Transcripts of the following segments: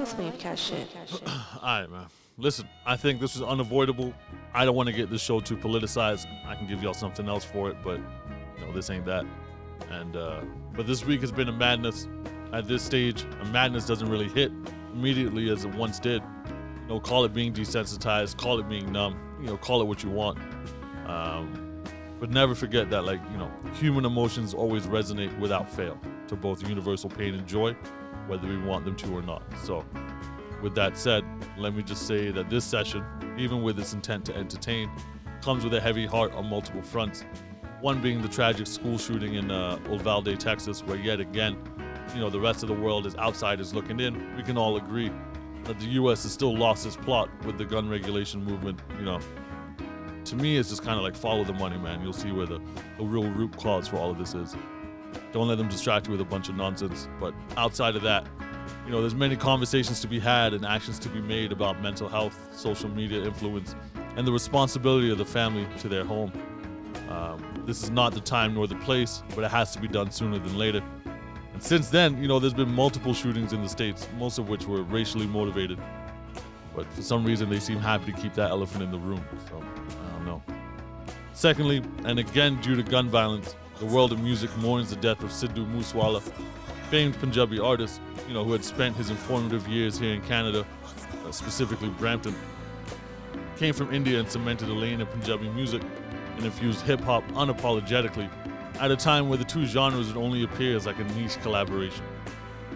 this Wavecast shit. All right, man. Listen, I think this was unavoidable. I don't want to get this show too politicized. I can give y'all something else for it, but you know, this ain't that. And uh, but this week has been a madness. At this stage, a madness doesn't really hit immediately as it once did. You know, call it being desensitized, call it being numb. You know, call it what you want. Um, but never forget that, like you know, human emotions always resonate without fail to both universal pain and joy, whether we want them to or not. So, with that said, let me just say that this session, even with its intent to entertain, comes with a heavy heart on multiple fronts. One being the tragic school shooting in uh, Uvalde, Texas, where yet again, you know, the rest of the world is outsiders looking in. We can all agree that the U.S. has still lost its plot with the gun regulation movement. You know, to me, it's just kind of like follow the money, man. You'll see where the, the real root cause for all of this is. Don't let them distract you with a bunch of nonsense. But outside of that, you know, there's many conversations to be had and actions to be made about mental health, social media influence, and the responsibility of the family to their home. Um, this is not the time nor the place, but it has to be done sooner than later. And since then, you know, there's been multiple shootings in the States, most of which were racially motivated. But for some reason, they seem happy to keep that elephant in the room. So, I don't know. Secondly, and again due to gun violence, the world of music mourns the death of Sidhu Moosewala, famed Punjabi artist, you know, who had spent his informative years here in Canada, uh, specifically Brampton. Came from India and cemented a lane in Punjabi music and infused hip hop unapologetically at a time where the two genres would only appear as like a niche collaboration.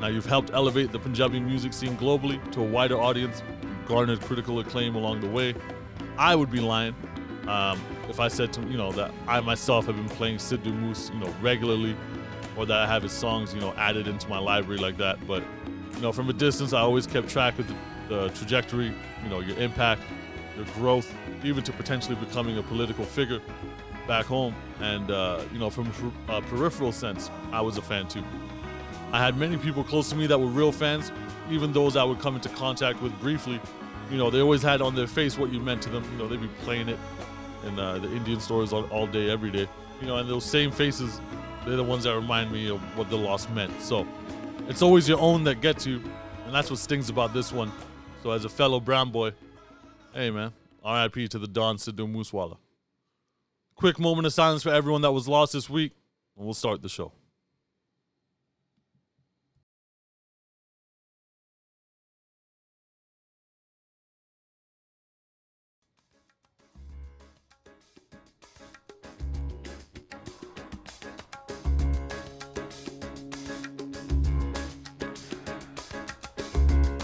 Now you've helped elevate the Punjabi music scene globally to a wider audience, garnered critical acclaim along the way. I would be lying um, if I said to you know that I myself have been playing Sidhu Moose, you know, regularly, or that I have his songs, you know, added into my library like that. But you know, from a distance, I always kept track of the, the trajectory, you know, your impact, your growth, even to potentially becoming a political figure back home. And uh, you know, from a peripheral sense, I was a fan too. I had many people close to me that were real fans, even those I would come into contact with briefly. You know, they always had on their face what you meant to them. You know, they'd be playing it in uh, the Indian stores all, all day, every day. You know, and those same faces, they're the ones that remind me of what the loss meant. So it's always your own that gets you, and that's what stings about this one. So as a fellow brown boy, hey man, R.I.P. to the Don Sidhu Moosewala. Quick moment of silence for everyone that was lost this week, and we'll start the show.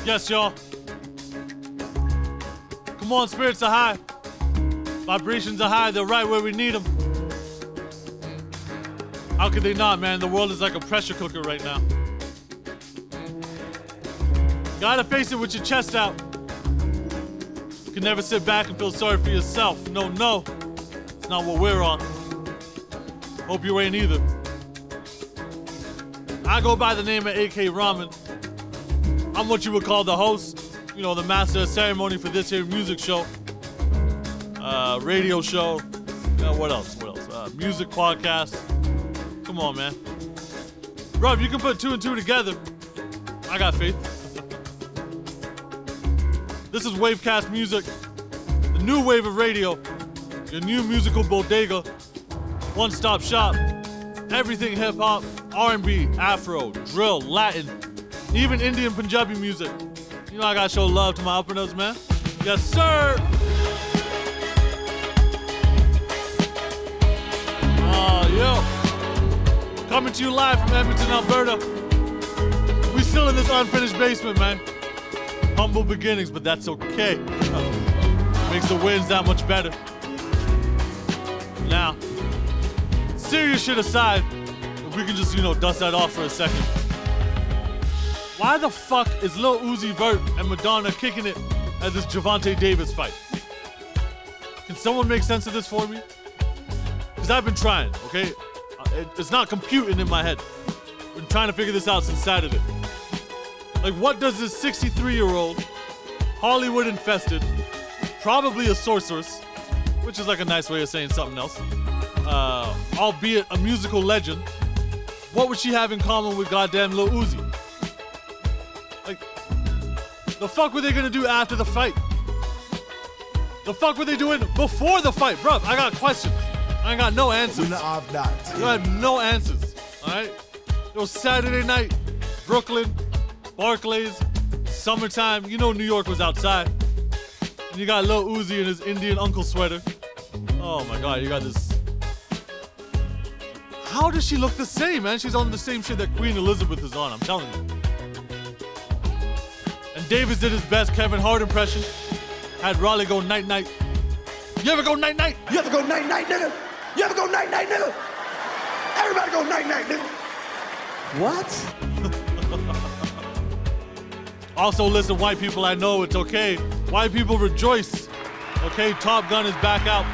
Yes, y'all. Come on, spirits are high. Vibrations are high. They're right where we need them. How could they not, man? The world is like a pressure cooker right now. Gotta face it with your chest out. You can never sit back and feel sorry for yourself. No, no. It's not what we're on. Hope you ain't either. I go by the name of AK Rahman. I'm what you would call the host, you know, the master of ceremony for this here music show, uh, radio show. Uh, what else? What else? Uh, music podcast. Come on, man. Bro, if you can put two and two together, I got faith. this is Wavecast Music, the new wave of radio, your new musical bodega, one-stop shop, everything hip-hop, R&B, Afro, drill, Latin, even Indian Punjabi music. You know I gotta show love to my openers, man. Yes, sir. Oh, yo. Coming to you live from Edmonton, Alberta. We still in this unfinished basement, man. Humble beginnings, but that's okay. Makes the wins that much better. Now, serious shit aside, if we can just, you know, dust that off for a second. Why the fuck is Lil Uzi Vert and Madonna kicking it at this Gervonta Davis fight? Can someone make sense of this for me? Because I've been trying, okay? Uh, It's not computing in my head. I've been trying to figure this out since Saturday. Like, what does this 63 year old, Hollywood infested, probably a sorceress, which is like a nice way of saying something else, uh, albeit a musical legend, what would she have in common with goddamn Lil Uzi? The fuck were they gonna do after the fight? The fuck were they doing before the fight, bruh? I got questions. I got no answers. Winner of that. You have no answers. All right. It was Saturday night, Brooklyn, Barclays, summertime. You know New York was outside. And you got Lil Uzi in his Indian uncle sweater. Oh my God, you got this. How does she look the same, man? She's on the same shit that Queen Elizabeth is on. I'm telling you. And Davis did his best Kevin Hart impression. Had Rolly go night night. You ever go night night? You ever go night night, nigga? You ever go night night, nigga? Everybody go night night, nigga. What? Also, listen, white people, I know it's okay. White people rejoice. Okay, Top Gun is back out.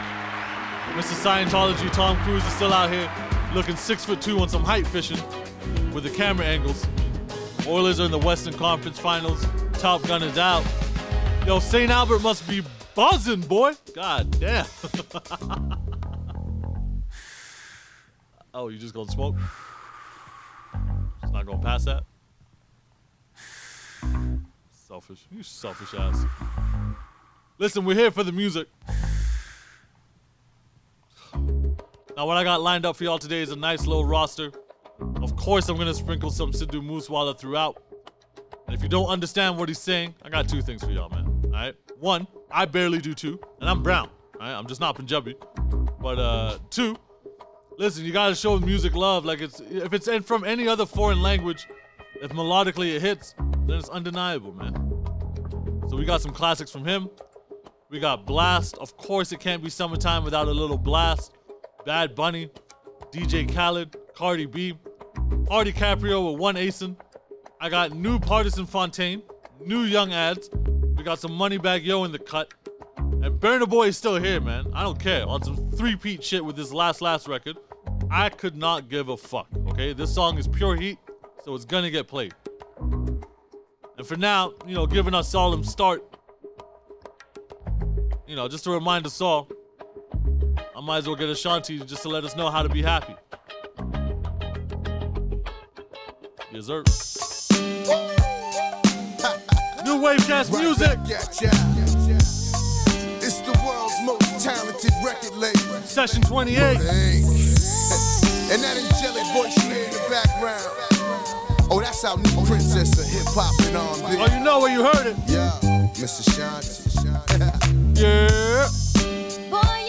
Mr. Scientology, Tom Cruise is still out here looking six foot two on some height fishing with the camera angles. Oilers are in the Western Conference Finals. Top Gun is out. Yo, St. Albert must be buzzing, boy. God damn. oh, you just gonna smoke? It's not gonna pass that? Selfish. You selfish ass. Listen, we're here for the music. Now, what I got lined up for y'all today is a nice little roster. Of course, I'm gonna sprinkle some Sidhu Moosewala throughout. And if you don't understand what he's saying, I got two things for y'all, man. Alright? One, I barely do two, and I'm brown. Alright? I'm just not Punjabi. But uh two, listen, you gotta show music love. Like it's if it's from any other foreign language, if melodically it hits, then it's undeniable, man. So we got some classics from him. We got Blast. Of course, it can't be summertime without a little Blast. Bad Bunny, DJ Khaled, Cardi B, R. DiCaprio with one ASIN. I got new Pardison Fontaine, new Young Adz. We got some Moneybagg Yo in the cut. And Burna Boy is still here, man. I don't care. On some three-peat shit with this last last record. I could not give a fuck. Okay, this song is pure heat, so it's gonna get played. And for now, you know, giving us all solemn start. You know, just to remind us all, I might as well get Ashanti just to let us know how to be happy. Yes, sir. New Wavecast music. Yeah, yeah. It's the world's most talented record label. Session 28. And that angelic voice you hear in the background. Oh, that's our new princess of hip hop and R&B. Oh, you know where you heard it. Yeah, Mr. Shanti. Yeah. Boy,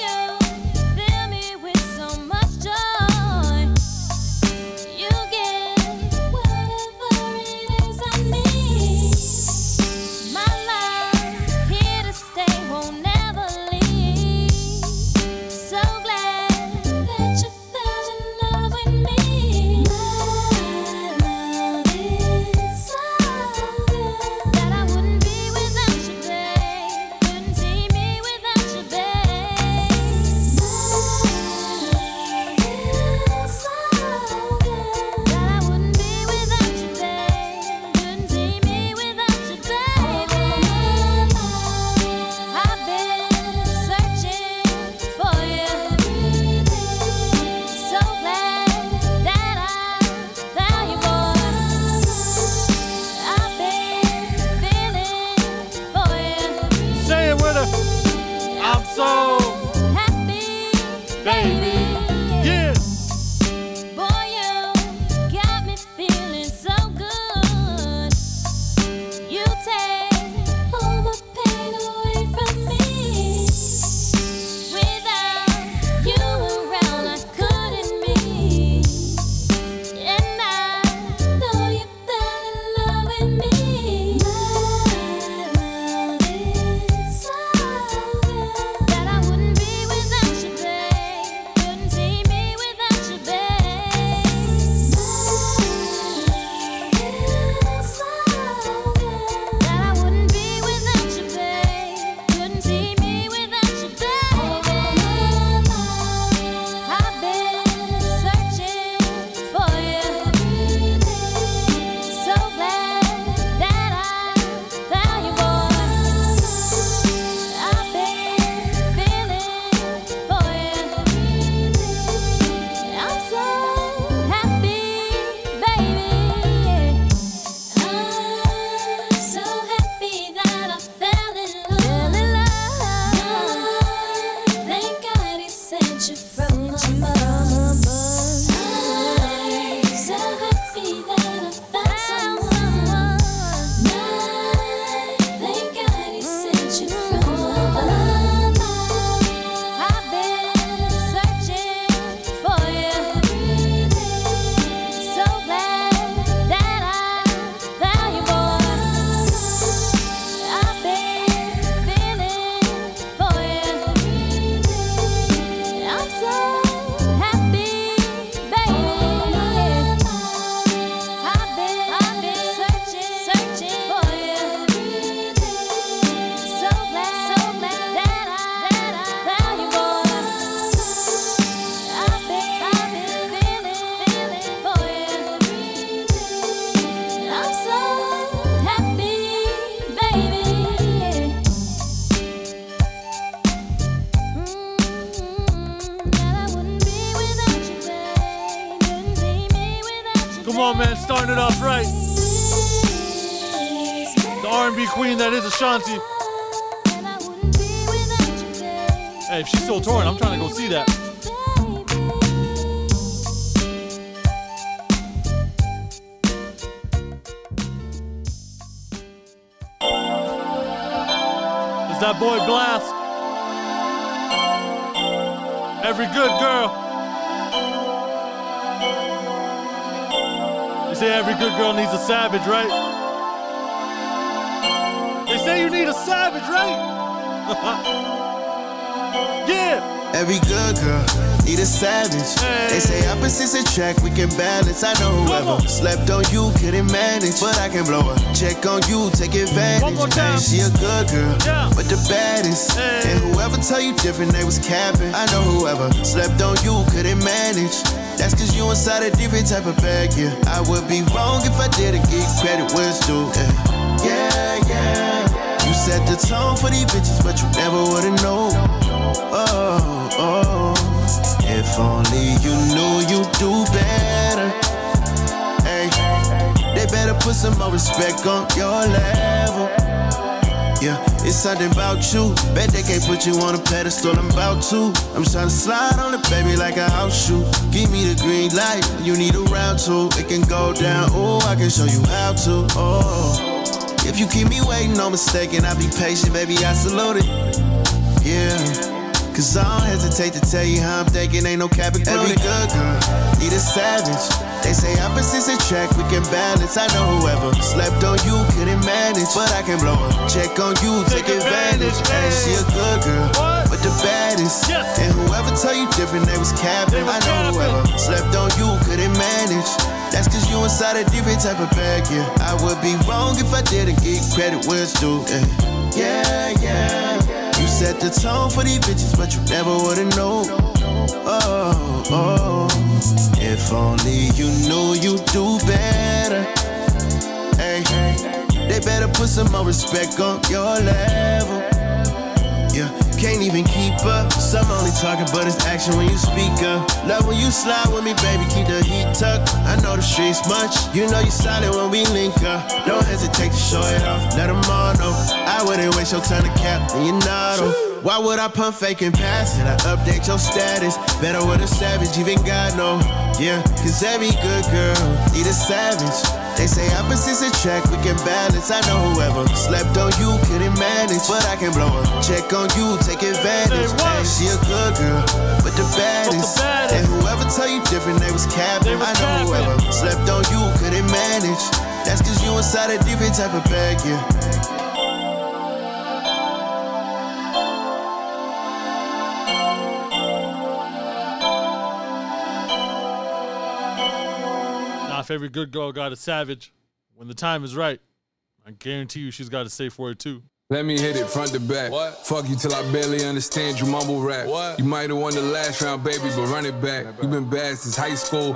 Hey, if she's still touring, I'm trying Every good girl need a savage. They say opposites attract, we can balance. I know whoever slept on you couldn't manage, but I can blow a check on you, take advantage. One more. Hey, she a good girl, but the baddest. And whoever tell you different, they was capping. I know whoever slept on you couldn't manage. That's cause you inside a different type of bag, yeah. I would be wrong if I didn't give credit where it's due. Yeah, yeah. yeah. You set the tone for these bitches, but you never would've known. Oh, oh. If only you knew you'd do better. Hey, they better put some more respect on your level. Yeah, it's something about you. Bet they can't put you on a pedestal. I'm about to. I'm trying to slide on it, baby, like a house shoe. Give me the green light. You need a round two. It can go down. Oh, I can show you how to. Oh, if you keep me waiting, no mistaken. I'll be patient, baby. I salute it. Yeah. Cause I don't hesitate to tell you how I'm thinking, ain't no cap and Every good girl need a savage. They say opposites attract, we can balance. I know whoever slept on you couldn't manage, but I can blow a check on you, take, Take advantage. And she a good girl, What? but the baddest. Yes. And whoever tell you different, they was capping. I know capping. whoever slept on you couldn't manage. That's cause you inside a different type of bag, yeah. I would be wrong if I didn't give credit where it's due. Eh. Yeah, yeah. yeah. You set the tone for these bitches, but you never would've known. Oh, oh. If only you knew you'd do better. Hey, they better put some more respect on your level. Can't even keep up. Some only talking, but it's action when you speak up. Love when you slide with me, baby, keep the heat tucked. I know the streets much. You know you solid when we link up. Don't hesitate to show it off. Let them all know. I wouldn't waste your time to cap, and you know. though. Why would I pump fake and pass it? I update your status. Better with a savage, even God know. Yeah, cause every good girl need a savage. They say opposites attract, we can balance. I know whoever slept on you couldn't manage, but I can blow a check on you, take advantage. Hey, she a good girl, but the baddest. And whoever tell you different, they was capping. I know whoever slept on you couldn't manage. That's cause you inside a different type of bag, yeah. Now, every good girl got a savage, when the time is right, I guarantee you she's got a safe word too. Let me hit it front to back. What? Fuck you till I barely understand you mumble rap. What? You might have won the last round, baby, but run it back. You been bad since high school.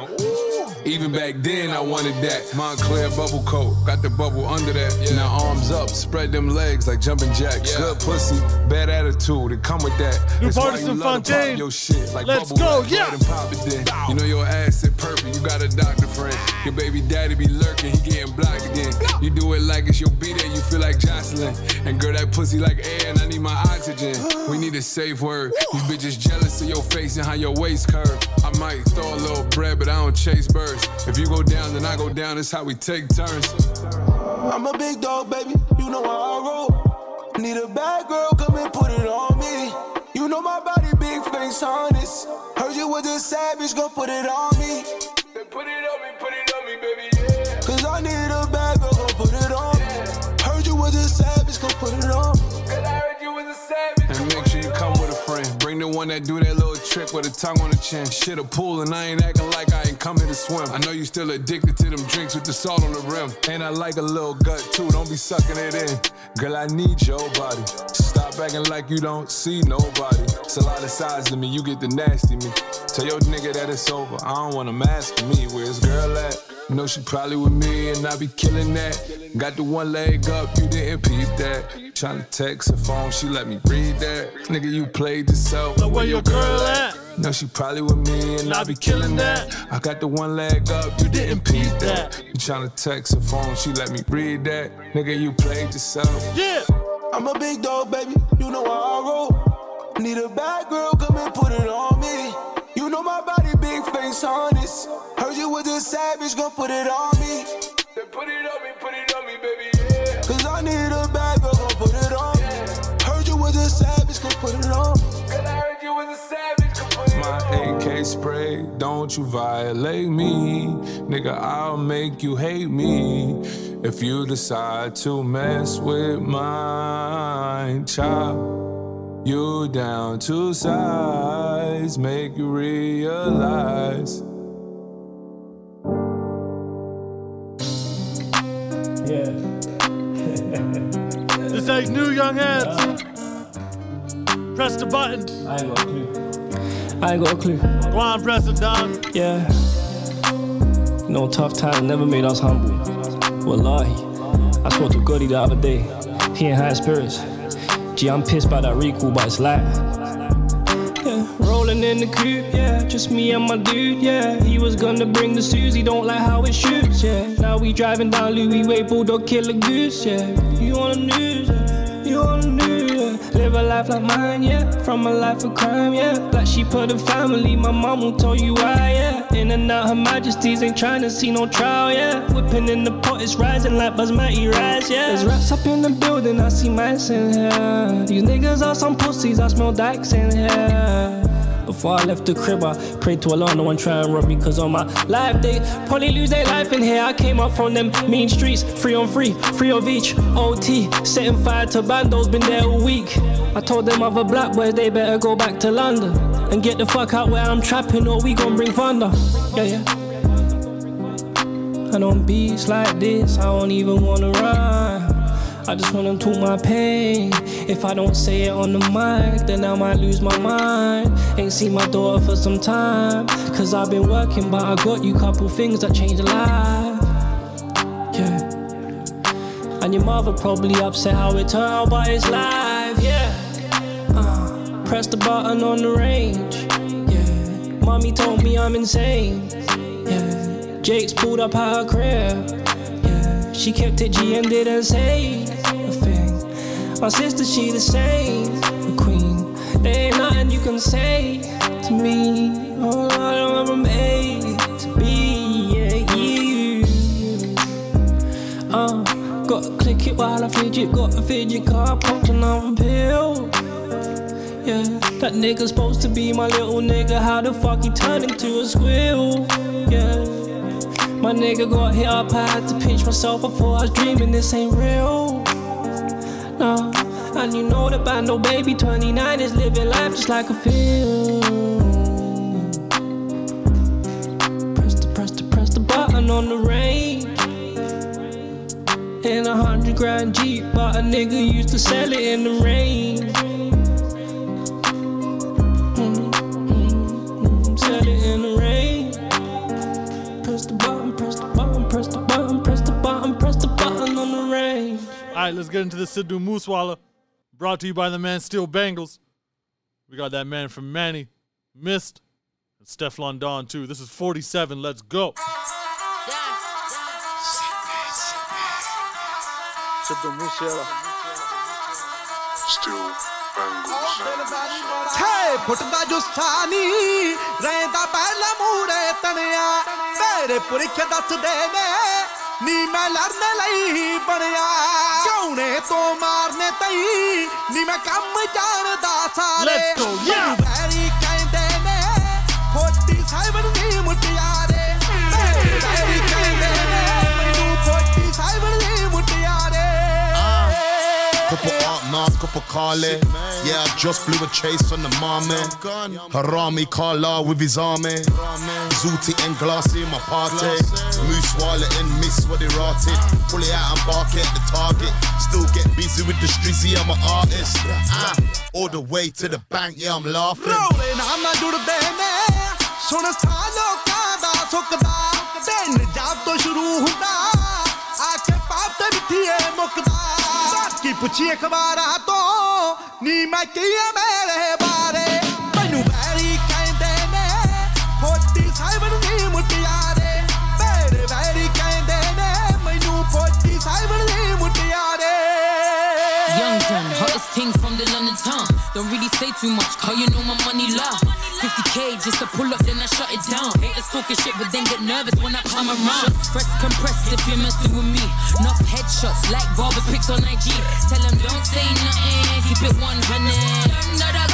Even back then, I wanted that. Moncler bubble coat, got the bubble under that. Yeah. Now arms up, spread them legs like jumping jacks. Yeah. Good pussy, bad attitude, it come with that. New That's why Pardison you Fontaine. pop your shit like Let's bubble go, wrap. yeah. and pop it then. You know your ass is perfect, you got a doctor friend. Your baby daddy be lurking, he getting blocked again. You do it like it's your beat and you feel like Jocelyn. And girl, that pussy like air and I need my oxygen. We need a safe word. These bitches jealous of your face and how your waist curve. I might throw a little bread, but I don't chase birds. If you go down, then I go down. That's how we take turns. I'm a big dog, baby. You know how I roll. Need a bad girl, come and put it on me. You know my body, big face, honest. Heard you was a savage, go put it on me. Put it on me, put it on me, baby, yeah. Cause I need a bad girl, go put it on me. Heard you was a savage, go put it on me. And make sure you come with a friend. Bring the one that do that little trick with a tongue on the chin. Shit a pool and I ain't acting like I ain't coming to swim. I know you still addicted to them drinks with the salt on the rim. And I like a little gut too, don't be sucking it in. Girl, I need your body. Stop acting like you don't see nobody. It's a lot of sides to me, you get the nasty me. Tell your nigga that it's over. I don't want him asking me where his girl at. You know she probably with me and I be killing that. Got the one leg up, you didn't peep that. Tryna text her phone, she let me read that. Nigga, you played yourself. But where your girl at? Know she probably with me and I be killing that. I got the one leg up, you didn't peep that. You tryna text her phone, she let me read that. Nigga, you played yourself. Yeah. I'm a big dog, baby. You know how I roll. Need a bad girl, come and put it on me. You know my body, big face, honest. Heard you was a savage, gon' put it on me. Then put it on me, put it on me, baby, yeah. Cause I need a bad girl, gon' put it on me. Heard you was a savage, gon' put it on me. Girl, I heard you was a savage. Come put it My AK spray, don't you violate me. Nigga, I'll make you hate me. If you decide to mess with mine, child, you down to size, make you realize. Yeah. This ain't new young heads. Uh-huh. Press the button. I ain't got a clue. I ain't got a clue. Go on, press it down. Yeah. You know, tough times never made us humble. Wallahi. I spoke to Goody the other day. He in high spirits. Gee, I'm pissed by that recall, but it's light. Yeah, rolling in the coupe, yeah, just me and my dude, yeah. He was gonna bring the Susie, don't like how it shoots, yeah. Now we driving down Louis Way, Bulldog Killer Goose, yeah. You on the news, yeah. You on the news. Live a life like mine, yeah. From a life of crime, yeah. Black sheep of the family, my mom will tell you why, yeah. In and out, her majesties ain't trying to see no trial, yeah. Whipping in the pot, it's rising like Buzz Basmati rice, yeah. There's rats up in the building, I see mice in here. These niggas are some pussies, I smell dykes in here. Before I left the crib, I prayed to Allah, no one try and rob me, cause on my life they probably lose their life in here. I came up from them mean streets, free on free, free of each OT, setting fire to bandos, been there all week. I told them other black boys they better go back to London and get the fuck out where I'm trapping, or we gon' bring thunder. Yeah, yeah. And on beats like this, I don't even wanna rhyme. I just wanna talk my pain. If I don't say it on the mic, then I might lose my mind. Ain't seen my daughter for some time. Cause I've been working, but I got you couple things that change a life. Yeah. And your mother probably upset how it turned out, but it's live, yeah. Uh, press the button on the range. Yeah. Mommy told me I'm insane. Yeah. Jake's pulled up at her crib. Yeah. She kept it G and didn't say. My sister, she the same. The queen. There ain't nothing you can say to me. Oh, I don't ever made to be. Yeah, you. Uh, gotta click it while I fidget. Got a fidget car, popped another pill. Yeah, that nigga supposed to be my little nigga. How the fuck he turned into a squirrel? Yeah, my nigga got hit up. I had to pinch myself. Thought I was dreaming. This ain't real. No, and you know the band, no baby. 29 is living life just like a film. Press the, press the, press the button on the range. In a hundred grand Jeep, but a nigga used to sell it in the rain. right, let's get into the Sidhu Moosewala. Brought to you by the man Steel Banglez. We got that man from Manny, Mist, and Stefflon Don, too. This is 47. Let's go. ਪਹਿਲਾ ਮੂਰੇ ਤਣਿਆ ਪੁਰਖ ਦੱਸਦੇ ਨੇ नी मैं लड़ने लई बनया कौने तो मारने तई नी मैं कम जानदा सारे लेट्स गो या कहंदे ने खोटी साइबन नी मुटिया Couple Art Nas, couple Carly. Yeah, I just blew a chase on the mommy. Harami Kala with his army. Zooty and Glassy in my party. Moose Wallet and Miss what they rotted. Pull it out and bark at the target. Still get busy with the streets, see I'm an artist. Ah, all the way to the bank, yeah, I'm laughing. ਰੋਲੇ ਨਾਲ ਨਾ ਜੁੜਦੇ ਨੇ ਸੁਣ ਸਾ ਲੋਕਾਂ ਦਾ ਸੁੱਕਦਾ ਦਿਨ ਜਦ ਤੋਂ ਸ਼ੁਰੂ ਹੁੰਦਾ ਆ ਕੇ ਪਾਪ ਤੇ ਮਿੱਠੀਏ ਮੁੱਕਦਾ ਬਾਕੀ ਪੁੱਛੀ ਅਖਬਾਰਾਂ ਤੋਂ, ਨੀ ਮੈਂ ਕੀ ਮੇਰੇ ਬਾਰੇ। ਮੈਨੂੰ ਬੈਰੀ ਕਹਿੰਦੇ ਨੇ, ਫੋਟੀ ਸਾਹਿਬ ਨੂੰ ਨੀ ਮੁਟਿਆ Don't really say too much, cause you know my money love. 50k just to pull up, then I shut it down. Haters talking shit, but then get nervous when I come around. fresh compressed if you're messing with me. Enough headshots like barber pics on IG. Tell them don't say nothing, keep it 100.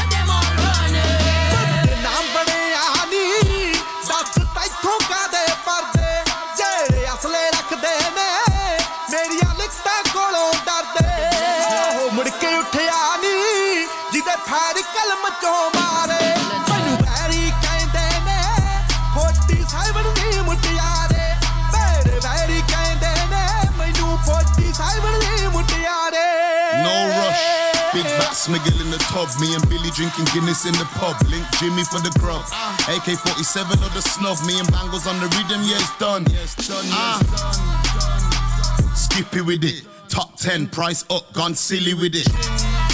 pub. Me and Billy drinking Guinness in the pub. Link Jimmy for the grub. AK 47 or the snob. Me and Banglez on the rhythm. Yeah, it's done. Yeah, it's done. Yeah, it's done. Skippy with it. Top 10, price up, gone silly with it.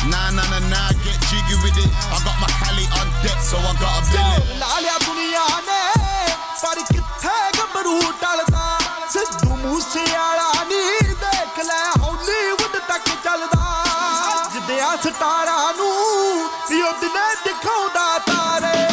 Nah, nah, nah, nah, get jiggy with it. I got my Cali on deck, so I got a billet. ਬਣਾਇਆ ਸਤਾਰਾ ਨੂੰ ਯੁੱਧ ਨੇ ਦਿਖਾਉਂਦਾ ਤਾਰੇ।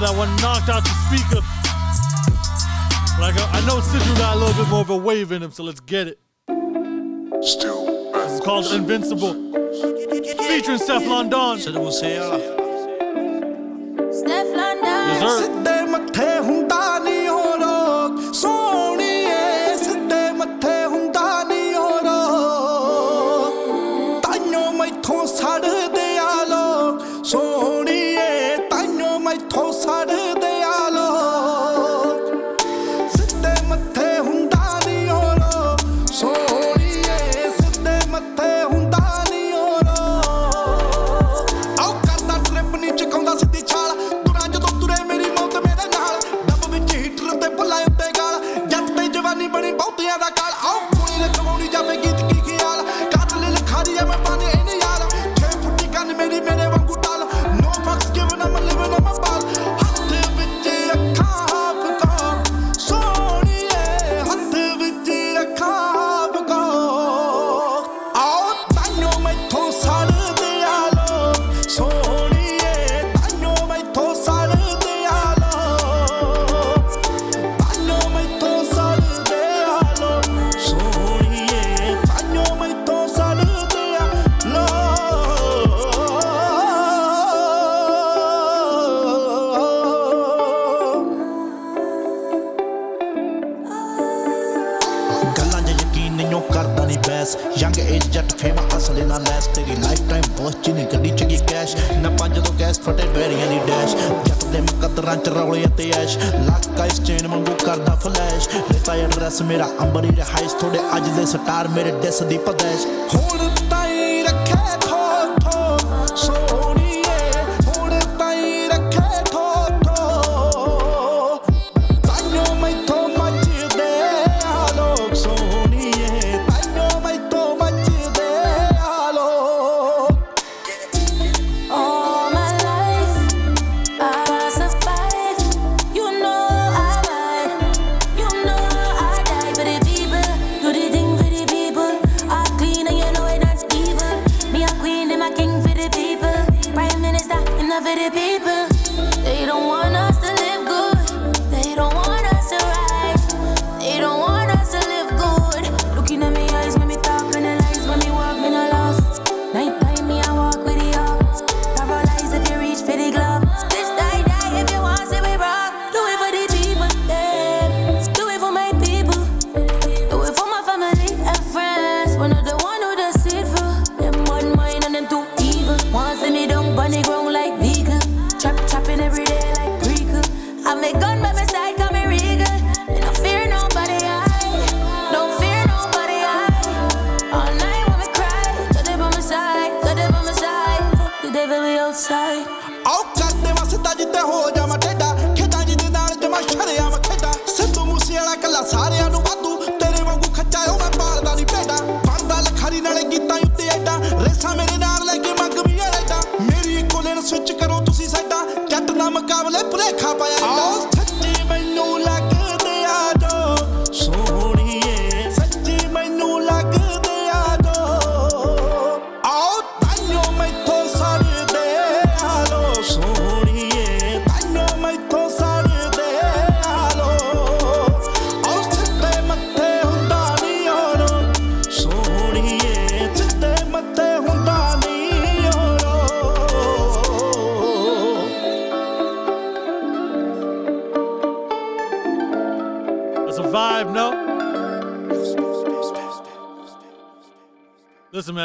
know that one knocked out the speaker. Like I, know Sidhu got a little bit more of a wave in him, so let's get it. Still, it's called Invincible, featuring Steph Don. Yes, sir.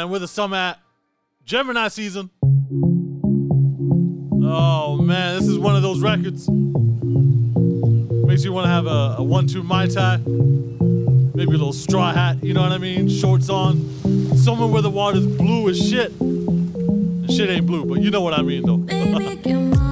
and with the sum at Gemini season. Oh man, this is one of those records. Makes you want to have a, a one-two mai tai, maybe a little straw hat. You know what I mean? Shorts on. Somewhere where the water's blue as shit. Shit ain't blue, but you know what I mean though.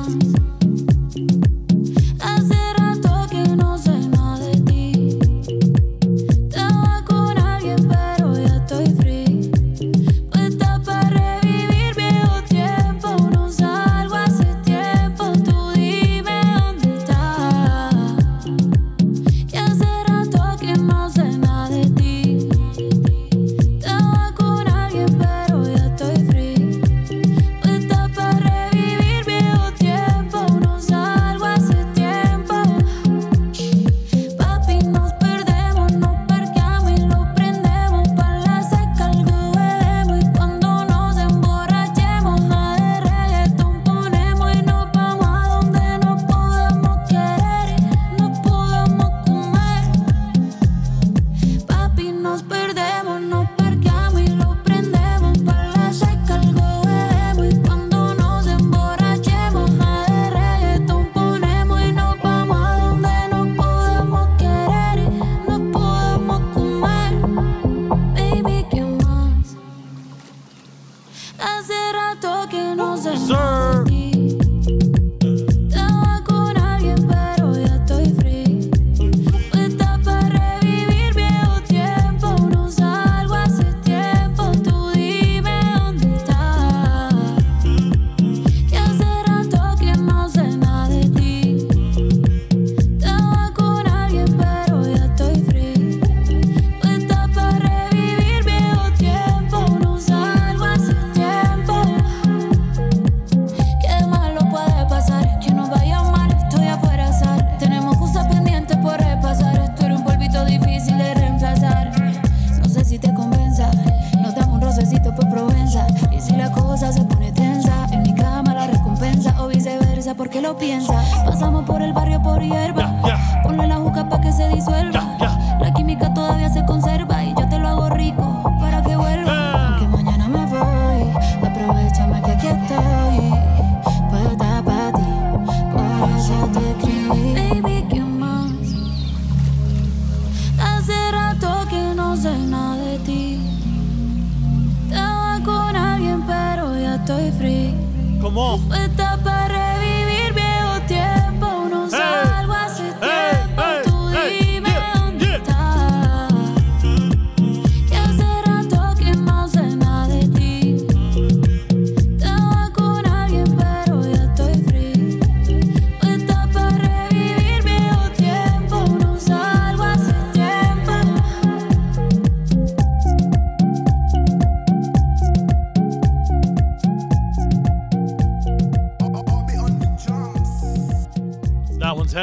But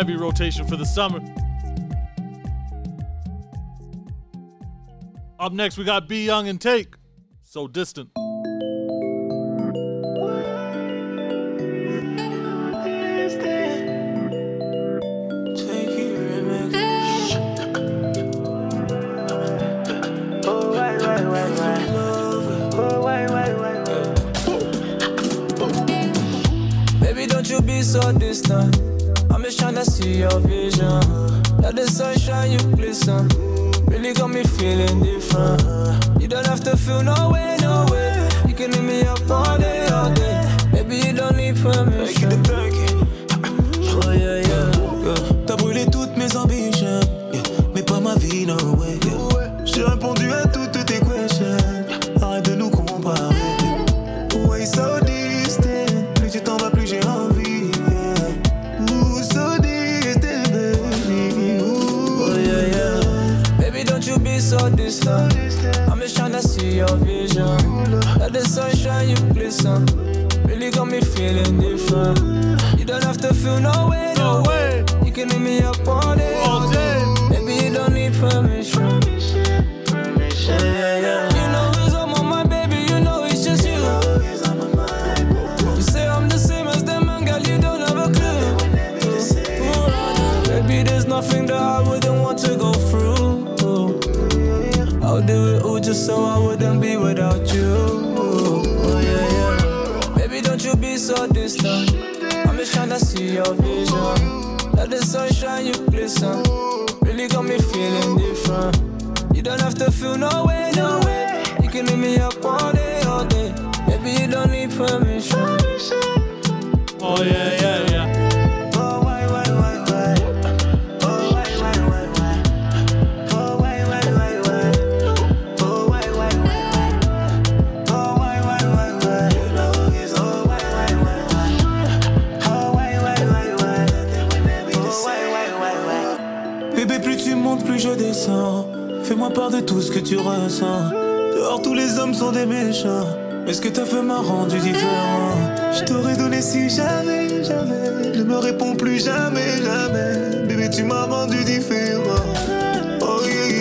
heavy rotation for the summer. Up next, we got B Young and Tayc, so distant. so distant I see your vision. Let the sunshine you glisten. Really got me feeling different. You don't have to feel no way, no way. You can leave me up all day. Sunshine you glisten. Really got me feeling different. You don't have to feel no way, no way. You can hit me up all day, all day. Baby, you don't need permission. Yeah, yeah, yeah. You know it's on my baby. You know it's just you. You say I'm the same as them, girl. You don't have a clue. Baby, there's nothing that I wouldn't want to go through. I'll do it all just so I wouldn't sunshine you glisten. Really got me feeling different. You don't have to feel no way, no way. You can hit me up all day, all day. Baby, you don't need permission. Oh yeah. Fais-moi part de tout ce que tu ressens. Dehors, tous les hommes sont des méchants. Mais ce que t'as fait m'a rendu différent. Je t'aurais donné si jamais, jamais. Ne me réponds plus jamais, jamais. Bébé, tu m'as rendu différent. Oh yeah, yeah.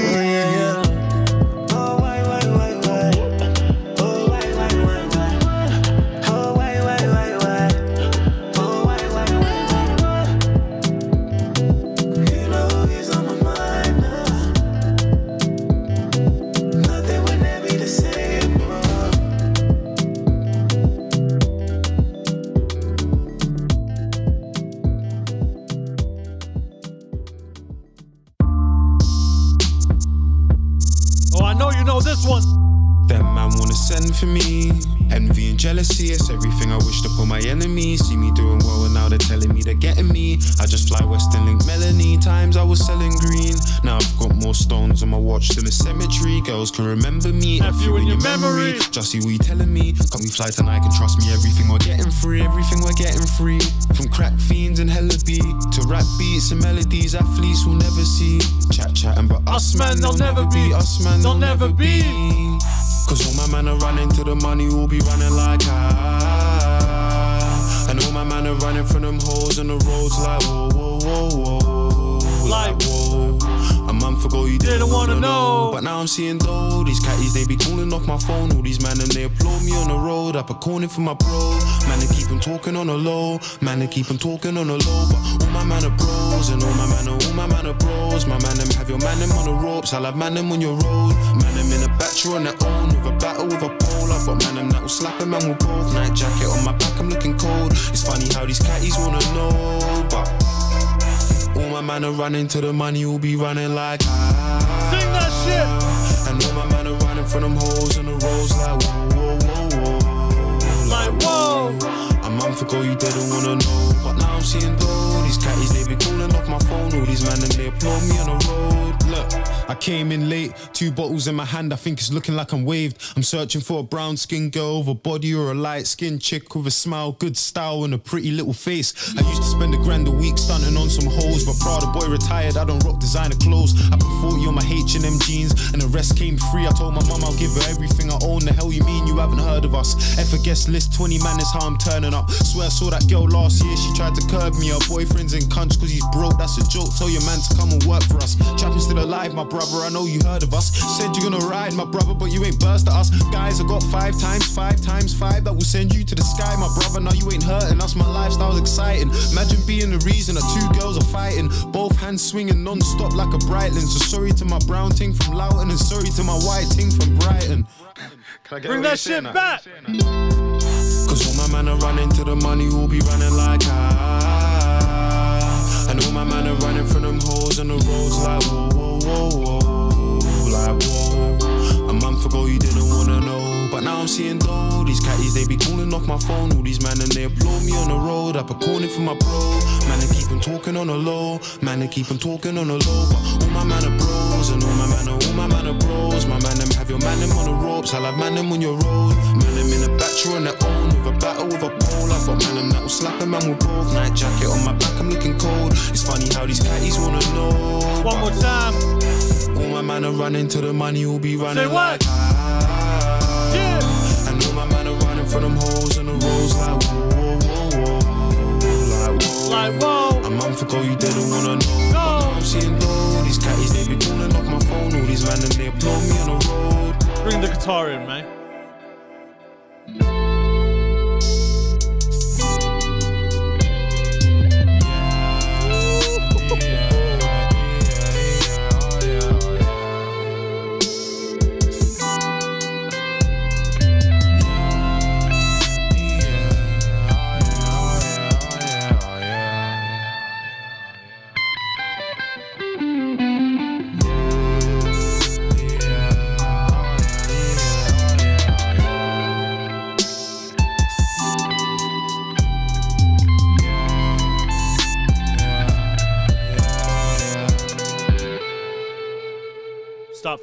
My a cemetery. Girls can remember me. F you in your memory. Just see what you telling me. Come we fly tonight, can trust me. Everything we're getting free, everything we're getting free. From crack fiends and hella beat to rap beats and melodies, athletes will never see. Chat chatting, but us man, they'll never be. Us man, they'll never be. Cause all my men are running to the money, we'll be running like I. And all my man are running from them holes on the roads like whoa, whoa, whoa, whoa. Like whoa. Month ago you didn't wanna know. But now I'm seeing though, these catties they be calling off my phone. All these man and they applaud me on the road. Up a corner for my bro. Man, they keep on talking on the low. Man, they keep on talking on the low. But all my man are bros. And all my man are, all my man are bros. My man them have your man them on the ropes. I'll have man them on your road. Man them in a battery on their own. With a battle with a pole. I've got man them that will slap a man with both. Night jacket on my back, I'm looking cold. It's funny how these catties wanna know. But my man are running to the money, will be running like I. Sing that shit. And all my man are running from them holes on the roads like whoa, whoa, whoa, whoa. Like whoa. Month ago you didn't wanna know, but now I'm seeing though these catties they be calling off my phone. All these man and they applaud me on the road. Look, I came in late, two bottles in my hand. I think it's looking like I'm waved. I'm searching for a brown skin girl with a body or a light skinned chick with a smile, good style and a pretty little face. I used to spend a grand a week stunting on some hoes, but proud boy retired. I don't rock designer clothes. I put 40 on my H&M jeans, and the rest came free. I told my mum I'll give her everything I own. The hell you mean you haven't heard of us? F a guest list, 20 man is how I'm turning up. Swear I saw that girl last year. She tried to curb me. Her boyfriend's in cunts cause he's broke. That's a joke. Tell your man to come and work for us. Trapping still alive, my brother. I know you heard of us. Said you're gonna ride, my brother, but you ain't burst at us. Guys, I got five times five times five that will send you to the sky, my brother. Now you ain't hurting us. My lifestyle's exciting. Imagine being the reason that two girls are fighting. Both hands swinging non-stop like a Breitling. So sorry to my brown ting from Loughton and sorry to my white ting from Brighton. Bring that shit back. My man are running to the money, we'll be running like I. And all my man are running from them holes on the roads like whoa, whoa, whoa, whoa. Like whoa. A month ago you didn't wanna know, but now I'm seeing though these catties they be calling off my phone. All these man and they applaud me on the road. I put corning for my bro. Man, they keep on talking on the low. Man, they keep on talking on the low. But all my man are bros, and all my man are all my man are bros. My man them have your man them on the ropes. I'll have man them on your road. Man them in a battery on their own with a battle with a pole. I've got man them that will slap a man with both. Night jacket on my back, I'm looking cold. It's funny how these caddies wanna know. One more time. All my man are running to the money, will be running. Say what? Like, ah. For them holes on the roads like whoa, whoa, whoa, like whoa. Like whoa. A month ago you didn't wanna know. No. I'm seeing though these caddies they be calling off my phone. All these man and they applaud me on the road. Bring the guitar in, man.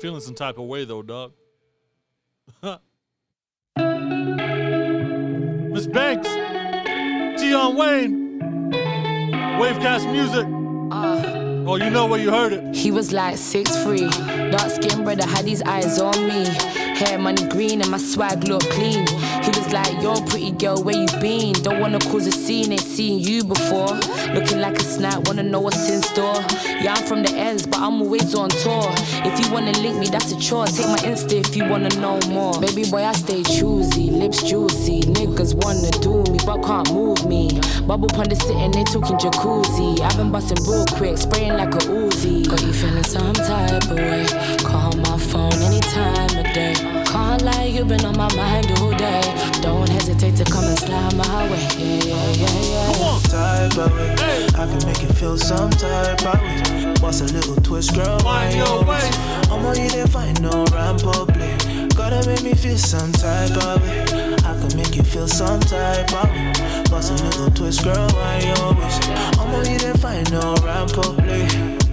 Feeling some type of way though, dog. Miss Banks, Tion Wayne, Wavecast Music. Ah. oh, you know where you heard it. He was like six three, dark skin brother had his eyes on me. Hair money green and my swag look clean. He was like, Yo, pretty girl, where you been? Don't wanna cause a scene, ain't seen you before. Looking like a snack, wanna know what's in store. Yeah, I'm from the ends, but I'm always on tour. If you wanna link me, that's a chore. Take my Insta if you wanna know more. Baby boy, I stay choosy, lips juicy. Niggas wanna do me, but can't move me. Bubble ponder sitting, they talking jacuzzi. I've been busting real quick, spraying like a Uzi. Got you feeling some type of way. Call my phone any time of day. Can't lie, you've been on my mind all day. Don't hesitate to come and slide my way. Yeah, yeah, yeah, yeah. type of way. I can make you feel some type of way. What's a little twist, girl? Find your way. I'm on you there, find no rhyme public. Gotta make me feel some type of way. I can make you feel some type of way. What's a little twist, girl? Why you always? I'm on you there, find no rhyme public.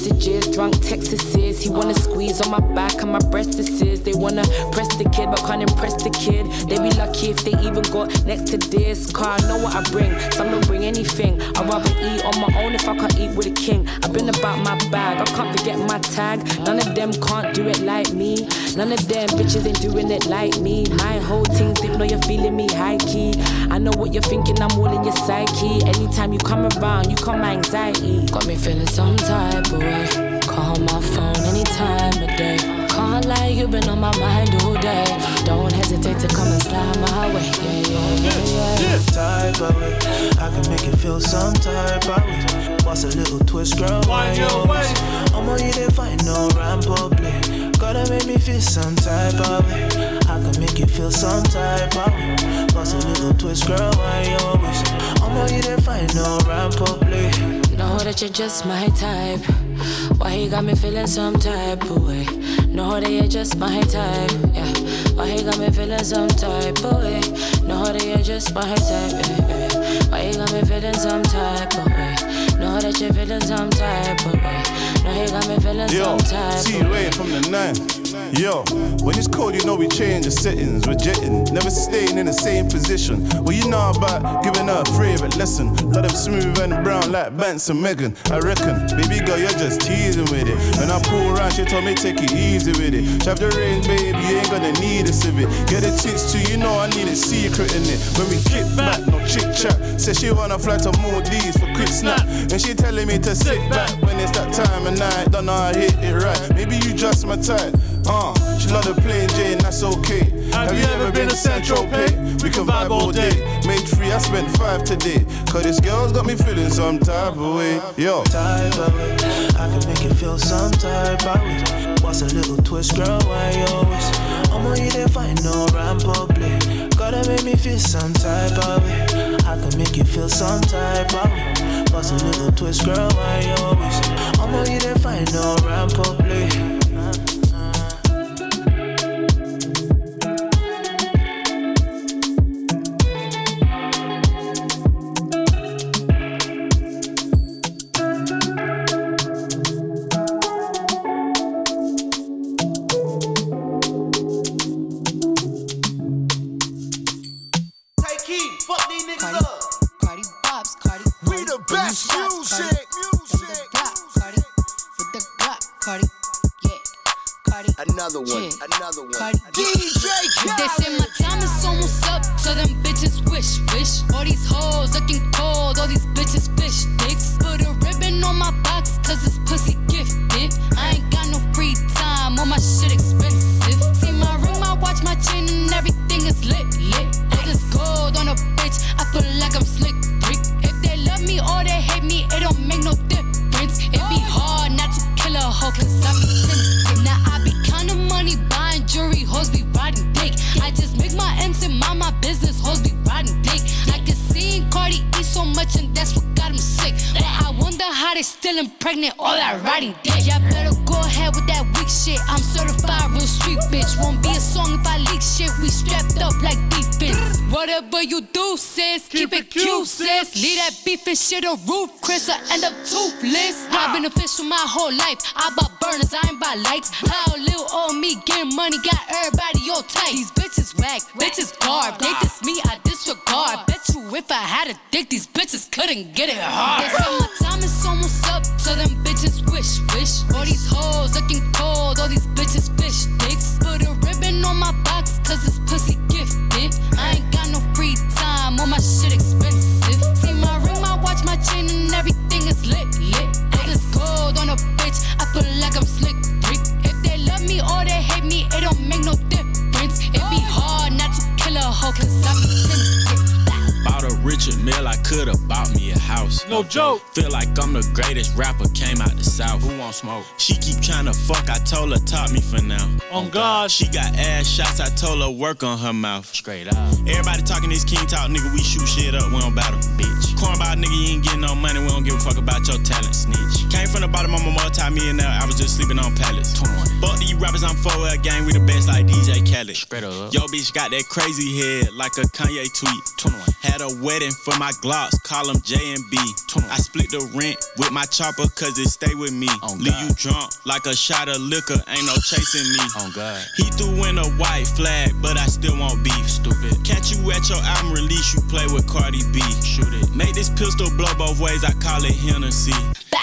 Messages, drunk Texases. He wanna squeeze on my back and my breast is. They wanna press the kid, but can't impress the kid. They be lucky if they even got next to this car. I know what I bring, some don't bring anything. I'd rather eat on my own if I can't eat with a king. I've been about my bag, I can't forget my tag. None of them can't do it like me. None of them bitches ain't doing it like me. My whole team think know you're feeling me high key. I know what you're thinking, I'm all in your psyche. Anytime you come around, you calm my anxiety. Got me feeling some type of way. Call my phone any time of day. Can't lie, you've been on my mind all day. Don't hesitate to come and slide my way. Yeah, yeah, yeah, yeah. Type of way. I can make you feel some type of way. What's a little twist, girl? Why you always? I'm on you there, find no rhyme public. Gotta make me feel some type of way. I can make you feel some type of way. What's a little twist, girl? Why you always? I'm on you there, find no rhyme public. Know that you're just my type. Why he got me feeling some type of way? Know that you're just my type. Yeah. Why he got me feeling some type of way? Know that you're just my type. Yeah, yeah. Why he got me feeling some type of way? Know that you're feeling some type of way. Know you got me feeling Yo, some type T of way. From the nine. Yo, when it's cold, you know we change the settings. We're jetting, never staying in the same position. What you know about giving her a favorite lesson? Let them smooth and brown like Bance and Megan. I reckon, baby girl, you're just teasing with it. When I pull around, she told me take it easy with it. Trap the rain, baby, you ain't gonna need a civet. Get the tits too, you know I need a secret in it. When we kick back, no chit chat. Say she wanna fly to Maldives for quick snap. And she telling me to sit back when it's that time of night. Don't know how to hit it right. Maybe you just my type. Uh, she love the plain Jane, that's okay. Have you ever been to Central Pay? We can vibe all day. Made three, I spent five today. Cause this girl's got me feeling some type of way. Yo. Type of way. I can make you feel some type of way. What's a little twist, girl? Why you always? I'm on you there, find no rhyme public. Gotta make me feel some type of way. I can make you feel some type of way. What's a little twist, girl? Why you always? I'm on you there, find no rhyme public. Impregnate all that riding dick. Y'all better go ahead with that weak shit. I'm certified real street bitch. Won't be a song if I leak shit. We strapped up like defense. Whatever you do, sis, keep, it cute, sis. Leave that beef and shit a roof, Chris. I end up toothless. I've been official my whole life. I bought burners, I ain't buy lights. How little old me getting money got everybody all tight. These bitches whack, bitches garb. They diss me, I disregard. Bet you if I had a dick, these bitches couldn't get it hard. They my time is almost so them bitches wish, wish. All these hoes looking cold, all these bitches fish dicks. Put a ribbon on my box, cause it's pussy gifted. I ain't got no free time, all my shit expensive. See my ring, my watch, my chain, and everything is lit, lit. All this gold on a bitch, I feel like I'm slick, Rick. If they love me or they hate me, it don't make no difference. It be hard not to kill a hoe, cause I a Richard Mille, I could've bought me a house. No joke. Feel like I'm the greatest rapper, came out the south. Who want smoke? She keep trying to fuck, I told her top me for now. Oh, on God. She got ass shots, I told her work on her mouth. Straight up. Everybody talking this king talk, nigga, we shoot shit up, we don't battle. Bitch. Cornball nigga, you ain't getting no money, we don't give a fuck about your talent. Snitch. Came from the bottom, I'm a multi-millionaire, I was just sleeping on pallets. 21. Fuck these rappers, I'm 4L gang, we the best like DJ Khaled. Straight up. Yo, bitch got that crazy head like a Kanye tweet. 21. Had a wedding for my Glocks, call them J and B. 21. I split the rent with my chopper cause it stay with me. On Leave you drunk like a shot of liquor, ain't no chasing me. On God. He threw in a white flag, but I still want beef. Stupid. Catch you at your album release, you play with Cardi B. Shoot it. Make this pistol blow both ways, I call it Hennessy.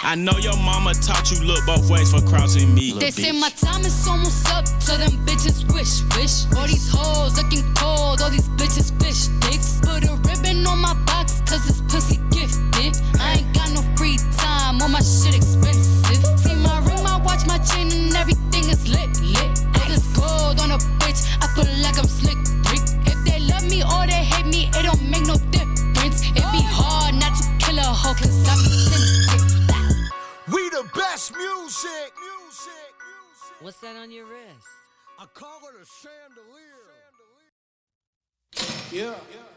I know your mama taught you look both ways for crossing me. They say my time is almost up, so them bitches wish, wish. All these hoes looking cold, all these bitches fish dicks. Put a ribbon on my box, cause it's pussy gifted. I ain't got no free time, all my shit expensive. See my ring, my watch, my chain, and everything is lit, lit. All this gold on a bitch, I feel like I'm slick, Rick. If they love me or they hate me, it don't make no difference. It be hard not to kill a hoe, cause I be tempted. We the best music. music, music. What's that on your wrist? I call it a chandelier. Yeah.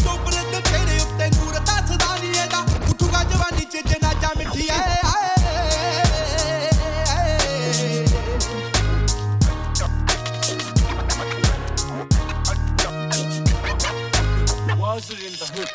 with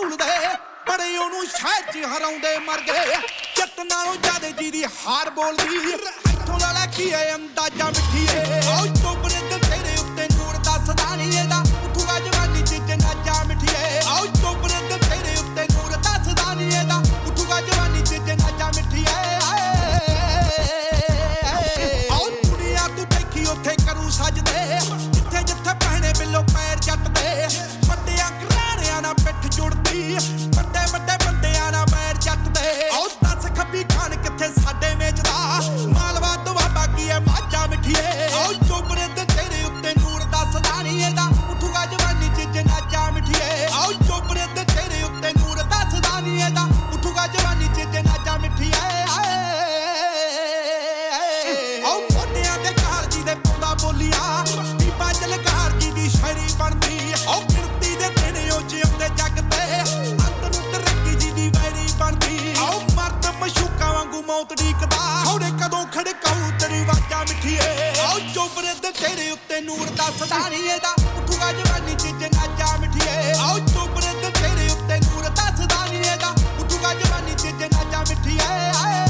ਝੂਲਦੇ, ਬੜੇ ਉਹਨੂੰ ਸ਼ਹਿਰ 'ਚ ਹਰਾਉਂਦੇ ਮਰ ਗਏ ਜੱਟ ਨਾਲੋਂ ਜ਼ਿਆਦੇ ਜੀ ਦੀ ਹਾਰ ਬੋਲਦੀ ਇੱਥੋਂ ਦਾ ਲੈ ਕੀ ਐ ਅੰਦਾਜ਼ਾ ਮਿੱਠੀਏ। ਆਓ ਚੋਬਰੇ ਨੂਰ ਦਾ ਸਦਾਨੀ ਇਹਦਾ ਉੱਠੂਗਾ ਜਵਾਨੀ ਚ ਜਨਾਜਾ ਮਿੱਠੀਏ ਆਓ ਚੋਬਰੇ ਦੇ ਤੇਰੇ ਉੱਤੇ ਨੂਰ ਦਾ ਸਦਾਨੀ ਇਹਦਾ ਉੱਠੂਗਾ ਜਵਾਨੀ ਚ ਜਨਾਜਾ ਮਿੱਠੀਏ ਆਓ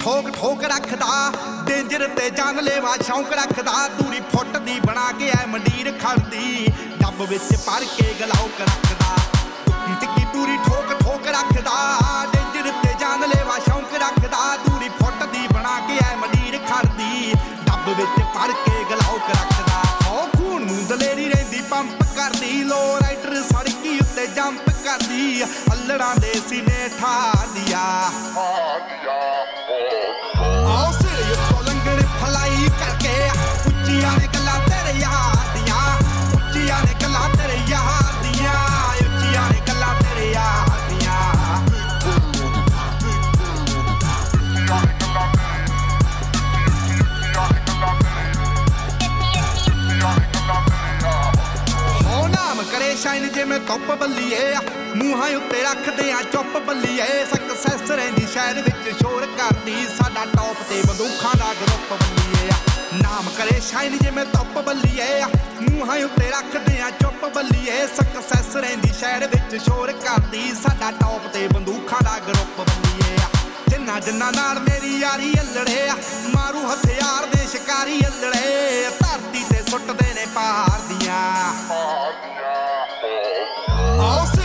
ਠੋਕ ਠੋਕ ਰੱਖਦਾ, ਡੇਂਜਰ ਤੇ ਜਾਨ ਲੈਵਾ ਸ਼ੌਂਕ ਰੱਖਦਾ। ਦੂਰੀ ਫੁੱਟ ਦੀ ਬਣਾ ਕੇ ਐ ਮੰਡੀਰ ਖੜਦੀ ਡੱਬ ਵਿੱਚ ਭਰ ਕੇ ਗਲਾਉਕ ਰੱਖਦਾ। ਧੁੱਕੀ ਟਿੱਕੀ ਪੂਰੀ ਠੋਕ ਠੋਕ ਰੱਖਦਾ, ਡੇਂਜਰ ਤੇ ਜਾਨ ਲੈਵਾ ਸ਼ੌਂਕ ਰੱਖਦਾ। ਦੂਰੀ ਫੁੱਟ ਦੀ ਬਣਾ ਕੇ ਐ ਮੰਡੀਰ ਖੜਦੀ ਡੱਬ ਵਿੱਚ ਭਰ ਕੇ ਗਲਾਉਕ ਰੱਖਦਾ। ਹੋ ਖੂਨ ਨੂੰ ਦਲੇਰੀ ਰਹਿੰਦੀ, ਪੰਪ ਕਰਦੀ ਲੋ ਰਾਈਡਰ ਸੜਕੀ ਉੱਤੇ ਜੰਪ ਕਰਦੀ, ਅਲੜਾਂ ਦੇ ਸੀਨੇ ਠਾਦੀਆਂ ਆਓ ਸਿਰ ਉੱਤੋਂ ਲੰਗੜੇ ਫਲਾਈ ਕਰਕੇ ਉੱਚੀਆਂ ਨੇ ਗੱਲਾਂ ਤੇਰੇ ਯਾਰ ਦੀਆਂ, ਉੱਚੀਆਂ ਨੇ ਗੱਲਾਂ ਤੇਰੇ ਯਾਰ ਦੀਆਂ, ਉੱਚੀਆਂ ਨੇ ਗੱਲਾਂ ਤੇਰੇ ਯਾਰ ਦੀਆਂ। ਹੋ ਨਾਮ ਕਰੇ ਸ਼ਾਈਨ ਜਿਵੇਂ ਧੁੱਪ ਬੱਲੀਏ ਮੂੰਹਾਂ ਉੱਤੇ ਰੱਖਦੇ ਆ ਚੁੱਪ ਬੱਲੀਏ। ਸਕਸੈਸ ਰਹਿੰਦੀ ਸ਼ਹਿਰ ਤੇ ਬੰਦੂਖਾਂ ਦਾ ਗਰੁੱਪ ਬੱਲੀਏ ਨਾਮ ਕਰੇ ਸ਼ਾਈਨ ਜਿਵੇਂ ਧੁੱਪ ਬੱਲੀਏ ਮੂੰਹਾਂ ਉੱਤੇ ਰੱਖਦੇ ਆ ਚੁੱਪ ਬੱਲੀਏ ਸਕਸੈਸ ਰਹਿੰਦੀ ਸ਼ਹਿਰ ਵਿੱਚ ਸ਼ੋਰ ਕਰਦੀ। ਸਾਡਾ ਟੌਪ ਤੇ ਬੰਦੂਖਾਂ ਦਾ ਗਰੁੱਪ ਬੱਲੀਏ ਜਿੰਨਾ ਜਿੰਨਾ ਨਾਲ ਮੇਰੀ ਯਾਰੀ ਅਲੜੇ ਆ। ਮਾਰੂ ਹਥਿਆਰ ਦੇ ਸ਼ਿਕਾਰੀ ਅਲੜੇ ਧਰਤੀ ਤੇ ਸੁੱਟਦੇ ਨੇ ਪਹਾੜ ਦੀਆਂ। ਆਓ ਸਿਰ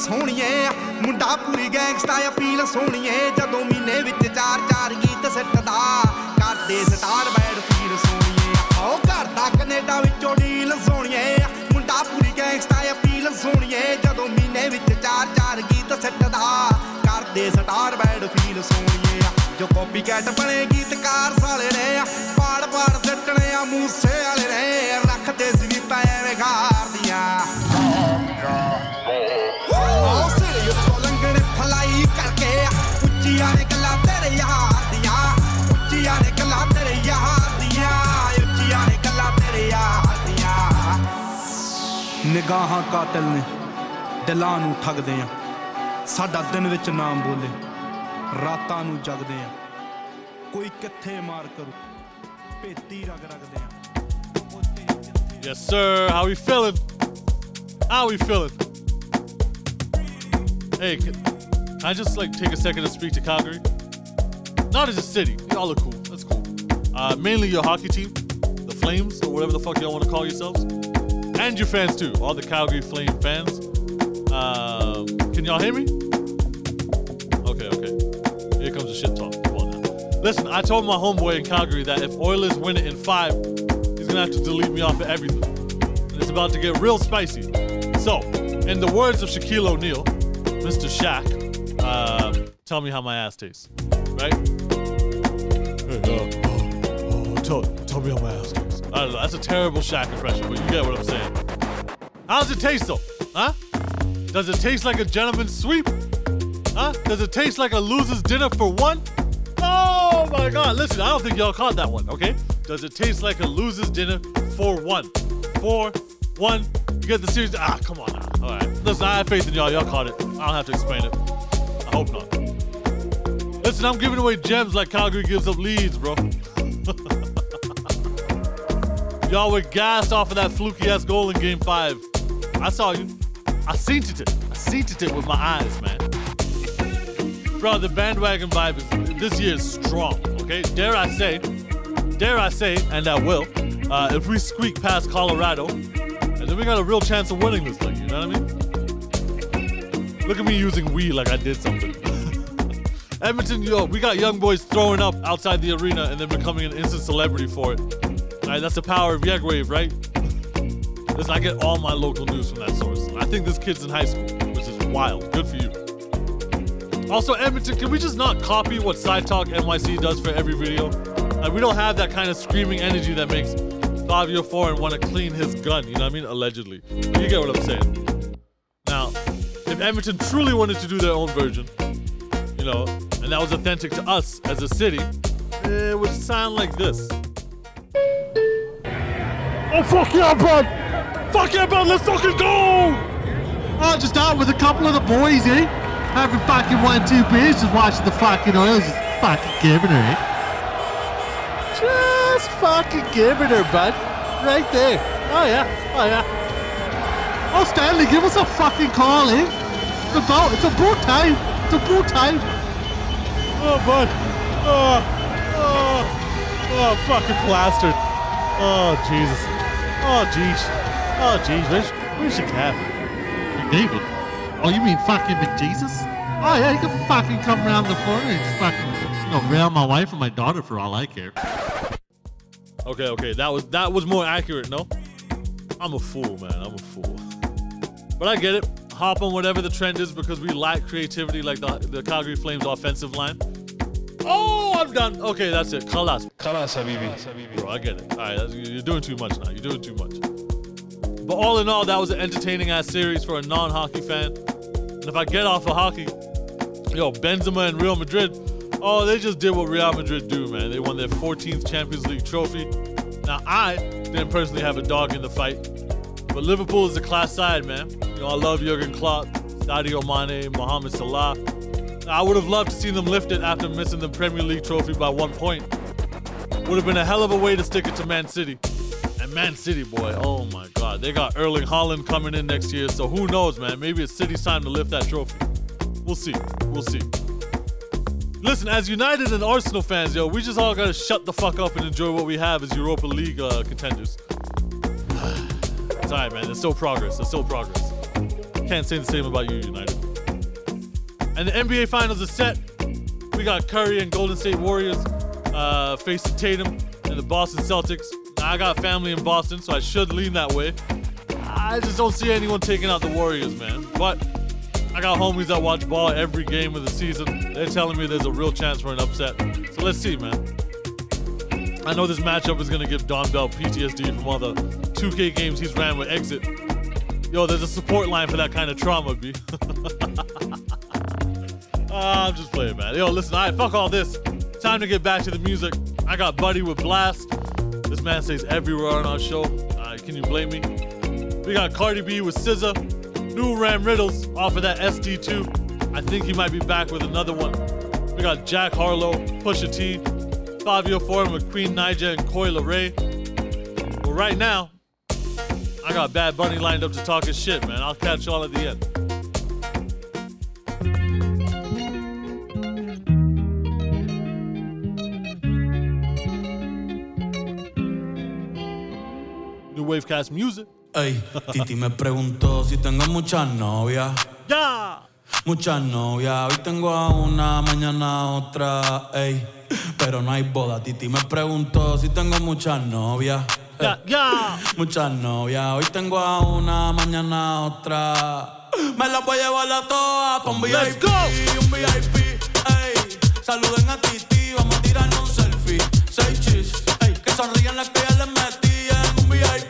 ਸੋਹਣੀਏ। ਮੁੰਡਾ ਪੂਰੀ ਗੈਂਗਸਟਾ ਅਪੀਲ ਸੋਹਣੀਏ। ਜਦੋਂ ਮਹੀਨੇ ਵਿੱਚ ਚਾਰ ਚਾਰ ਗੀਤ ਸਿੱਟਦਾ ਕਰਦੇ ਸਟਾਰ ਬੈਡ ਫੀਲ ਸੋਹਣੀਏ। ਹੋ ਕਰਦਾ ਕੈਨੇਡਾ ਵਿੱਚੋਂ ਡੀਲ ਸੋਹਣੀਏ। ਮੁੰਡਾ ਪੂਰੀ ਗੈਂਗਸਟਾ ਅਪੀਲ ਸੋਹਣੀਏ। ਜਦੋਂ ਮਹੀਨੇ ਵਿੱਚ ਚਾਰ ਚਾਰ ਗੀਤ ਸਿੱਟਦਾ ਕਰਦੇ ਸਟਾਰ ਬੈਡ ਫੀਲ ਸੋਹਣੀਏ। ਜੋ ਕਾਪੀ ਕੈਟ ਬਣੇ ਗੀਤਕਾਰ ਸਾਲੇ ਨੇ, ਪਾੜ ਪਾੜ ਸਿੱਟਣੇ ਆ ਮੂਸੇ ਵਾਲੇ ਨੇ। ਰੱਖਦੇ ਸੀ ਵੀ ਤਾਂ ਨਿਗਾਹਾਂ ਕਾਤਲ ਨੇ ਦਿਲਾਂ ਨੂੰ ਠੱਗਦੇ ਆ ਸਾਡਾ ਦਿਨ ਵਿੱਚ ਨਾਮ ਬੋਲੇ ਰਾਤਾਂ ਨੂੰ ਜਗਦੇ ਆ ਕੋਈ ਕਿੱਥੇ ਮਾਰ ਕਰੂ ਭੇਤੀ ਰਗ ਰਗਦੇ ਆ Yes, sir. How we feeling? How we feeling? Hey, can can I just like take a second to speak to Calgary? Not as a city. Y'all are cool. That's cool. Uh, mainly your hockey team, the Flames or whatever the fuck y'all want to call yourselves, and your fans too, all the Calgary Flame fans. Um, can y'all hear me? Okay, okay. Here comes the shit talk. Come on now. Listen, I told my homeboy in Calgary that if Oilers win it in five, he's gonna have to delete me off of everything. And it's about to get real spicy. So, in the words of Shaquille O'Neal, Mr. Shaq, uh, tell me how my ass tastes, right? Hey, uh, oh, tell, tell me how my ass tastes. I don't know. That's a terrible Shaq impression, but you get what I'm saying. How does it taste though? Huh? Does it taste like a gentleman's sweep? Huh? Does it taste like a loser's dinner for one? Oh my god, listen, I don't think y'all caught that one, okay? Does it taste like a loser's dinner for one? For one? You get the series? Ah, come on now. Alright. Listen, I have faith in y'all. Y'all caught it. I don't have to explain it. I hope not. Listen, I'm giving away gems like Calgary gives up leads, bro. y'all were gassed off of that fluky ass goal in game five. I saw you. I seen it. I seen it with my eyes, man. Bro, the bandwagon vibe is this year is strong. Okay, dare I say, dare I say, and I will. Uh, if we squeak past Colorado, and then we got a real chance of winning this thing. You know what I mean? Look at me using we like I did something. Edmonton, yo, we got young boys throwing up outside the arena and then becoming an instant celebrity for it. Right, that's the power of Yegwave, right? Listen, I get all my local news from that source. I think this kid's in high school, which is wild. Good for you. Also, Edmonton, can we just not copy what Side Talk NYC does for every video? Like, we don't have that kind of screaming energy that makes Fivio Foreign want to clean his gun, you know what I mean? Allegedly. You get what I'm saying. Now, if Edmonton truly wanted to do their own version, you know, and that was authentic to us as a city, it would sound like this. Oh, fuck yeah, bud! Fuck yeah, bud, let's fucking go! Oh, just out with a couple of the boys, eh? Having fucking one, two beers, just watching the fucking oils, just fucking giving her, eh? Just fucking giving her, bud. Right there. Oh, yeah. Oh, yeah. Oh, Stanley, give us a fucking call, eh? It's a boat, it's about time. It's about time. Oh, bud. Oh, oh, oh, fucking plastered. Oh, Jesus. Oh, jeez. Oh, jeez. Where's, where's your cap? David. Oh, you mean fucking McJesus? Oh, yeah, you can fucking come around the corner and just fucking, you know, rail my wife and my daughter for all I care. Okay, okay, that was that was more accurate, no? I'm a fool, man. I'm a fool. But I get it. Hop on whatever the trend is because we lack creativity like the, the Calgary Flames offensive line. Oh, I'm done. Okay, that's it. Khalas. Khalas, Habibi. Bro, I get it. All right, that's, you're doing too much now. You're doing too much. But all in all, that was an entertaining ass series for a non-hockey fan. And if I get off of hockey, yo, Benzema and Real Madrid, oh, they just did what Real Madrid do, man. They won their 14th Champions League trophy. Now, I didn't personally have a dog in the fight, but Liverpool is a class side, man. You know, I love Jurgen Klopp, Sadio Mane, Mohamed Salah. I would have loved to see them lift it after missing the Premier League trophy by one point. Would have been a hell of a way to stick it to Man City. And Man City, boy, oh my God. They got Erling Haaland coming in next year, so who knows, man? Maybe it's City's time to lift that trophy. We'll see. We'll see. Listen, as United and Arsenal fans, yo, we just all gotta shut the fuck up and enjoy what we have as Europa League uh, contenders. it's alright, man. There's still progress. There's still progress. Can't say the same about you, United. And the NBA Finals is set. We got Curry and Golden State Warriors uh, facing Tatum and the Boston Celtics. I got family in Boston, so I should lean that way. I just don't see anyone taking out the Warriors, man. But I got homies that watch ball every game of the season. They're telling me there's a real chance for an upset. So let's see, man. I know this matchup is gonna give Don Bell PTSD from all the 2K games he's ran with Exit. Yo, there's a support line for that kind of trauma, B. Ah, I'm just playing, man. Yo, listen, alright, fuck all this. Time to get back to the music. I got Buddy with Blast. This man stays everywhere on our show. Uh, can you blame me? We got Cardi B with SZA. New Ram Riddles off of that SD2. I think he might be back with another one. We got Jack Harlow, Pusha T, Fivio Foreign with Queen Naija and Coi Leray. But right now, I got Bad Bunny lined up to talk his shit, man. I'll catch y'all at the end. Wavecast music. Ey, Titi me preguntó si tengo muchas novias. Ya. Muchas novias. Hoy tengo a una, mañana a otra. Ey, pero no hay boda. Titi me preguntó si tengo muchas novias. Ya, ya. Muchas novias. Hoy tengo a una, mañana a otra. Me las voy a llevar a todas pa' un Let's VIP. Un VIP. Ey, saluden a Titi. Vamos a tirarnos un selfie. Seis chis. Ey, que sonrían las que ya les metían. Un VIP.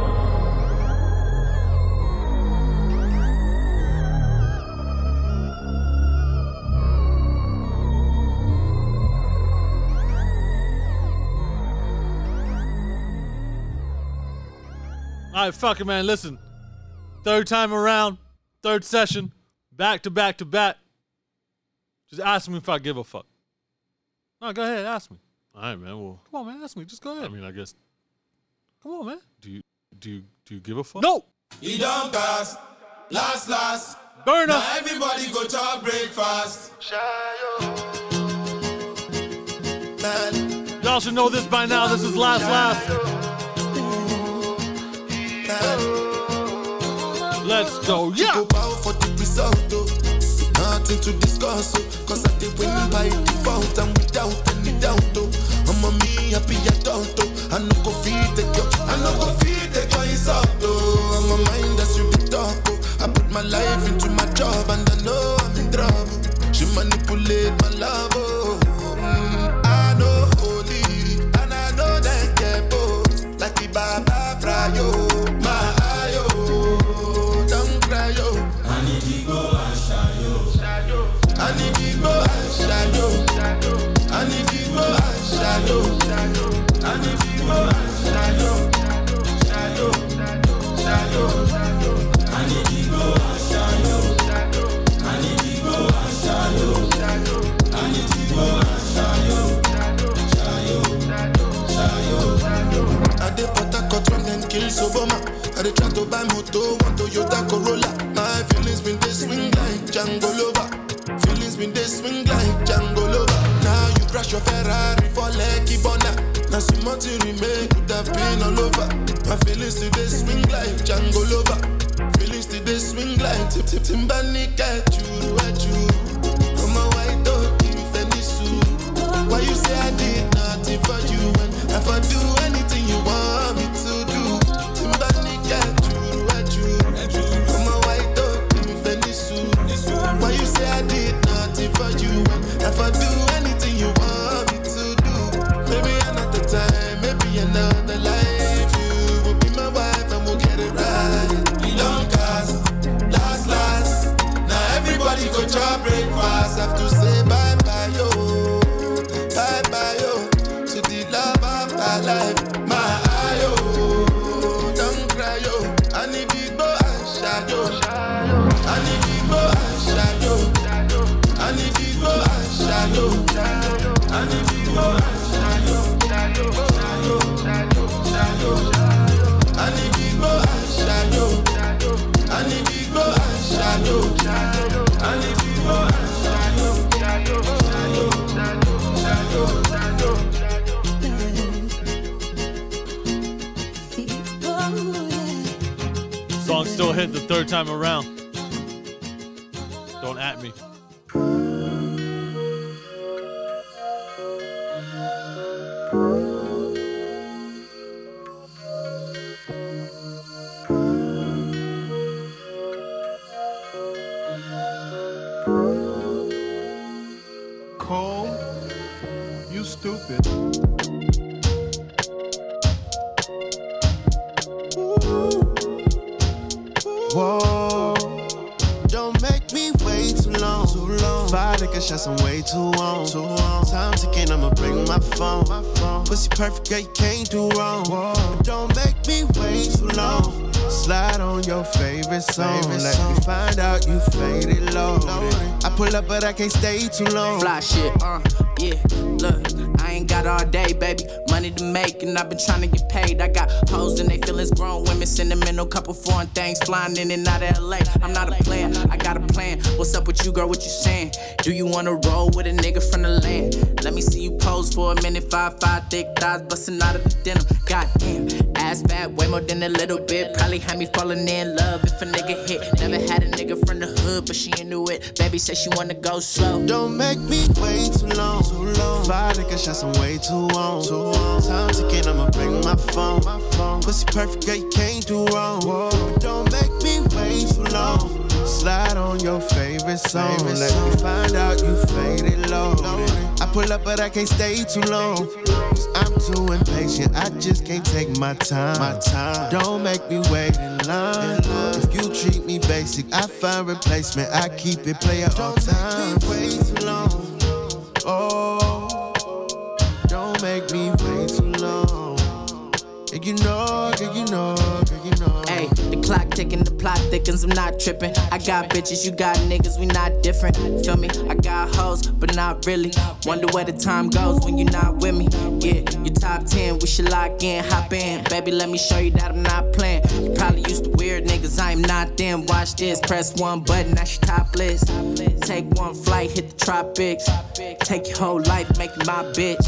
All right, fuck it, man. Listen, third time around, third session, back to back to back. Just ask me if I give a fuck. No, go ahead, ask me. All right, man. Well, come on, man. Ask me. Just go ahead. I mean, I guess. Come on, man. Do you do you do you give a fuck? No. He don't pass. Last, last. Burn Now everybody go to our breakfast. Y'all should know this by now. This is last last. Let's go. Yeah. Go bow for the result, oh. Nothing to discuss, oh. Cause I did win by default and without any doubt, oh. I'm a me happy adult, oh. I no go feed the girl, I no go feed the girl insult, oh. I'm a mind that's you the talk, oh. I put my life into my job and I know I'm in trouble. She manipulate my love, oh. Mm, I know holy and I know that get both like the Baba Frayo, shayo. I can't stay too long. Fly shit, uh, yeah. Look, I ain't got all day, baby. Money to make, and I've been trying to get paid. I got hoes and they feelings grown women, sentimental couple foreign things flying in and out of LA. I'm not a player, I got a plan. What's up with you, girl? What you saying? Do you wanna roll with a nigga from the land? Let me see you pose for a minute. Five, five, thick thighs busting out of the denim. Goddamn, ass fat, way more than a little bit. Probably had me falling in love if a nigga hit. Never had a nigga from the hood, but she into it. Baby said she wanna go slow. Don't make me wait too long. Too long. Five niggas shots, I'm way too long. Too on. Time ticking, I'ma bring my phone. My phone. Pussy perfect, girl, you can't do wrong. Whoa. Don't make me wait too long. Slide on your favorite song. Favorite Let me find out you faded low. Pull up, but I can't stay too long. I'm too impatient. I just can't take my time. My time. Don't make me wait in line. If you treat me basic, I find replacement. I keep it player all time. Don't make me wait too long. Oh, don't make me wait too long. Yeah, you know, yeah, you know, yeah, you know. Hey, clock ticking, the plot thickens, I'm not tripping. I got bitches, you got niggas, we not different. Feel me? I got hoes, but not really. Wonder where the time goes when you're not with me. Yeah, you top 10, we should lock in, hop in. Baby, let me show you that I'm not playing. You probably used to weird niggas, I am not them. Watch this, press one button, that's your top list. Take one flight, hit the tropics. Take your whole life, make you my bitch.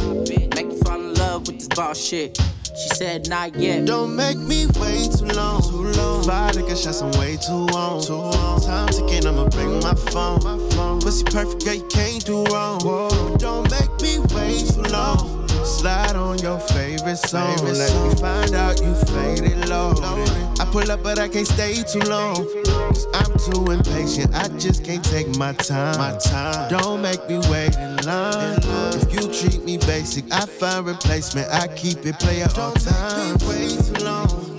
Make you fall in love with this ball shit. She said, not yet. Don't make me wait too long. Too long. Five niggas shots, I'm way too on. Too on. Time ticking, I'ma bring my phone. My phone. Pussy perfect, girl, you can't do wrong. Whoa. Don't make me wait too long. Slide on your favorite song. Favorite Let me find out you faded low. I pull up, but I can't stay too long. Cause I'm too impatient. I just can't take my time. My time. Don't make me wait in line. If you treat me basic, I find replacement. I keep it player all time. Don't make me wait too long.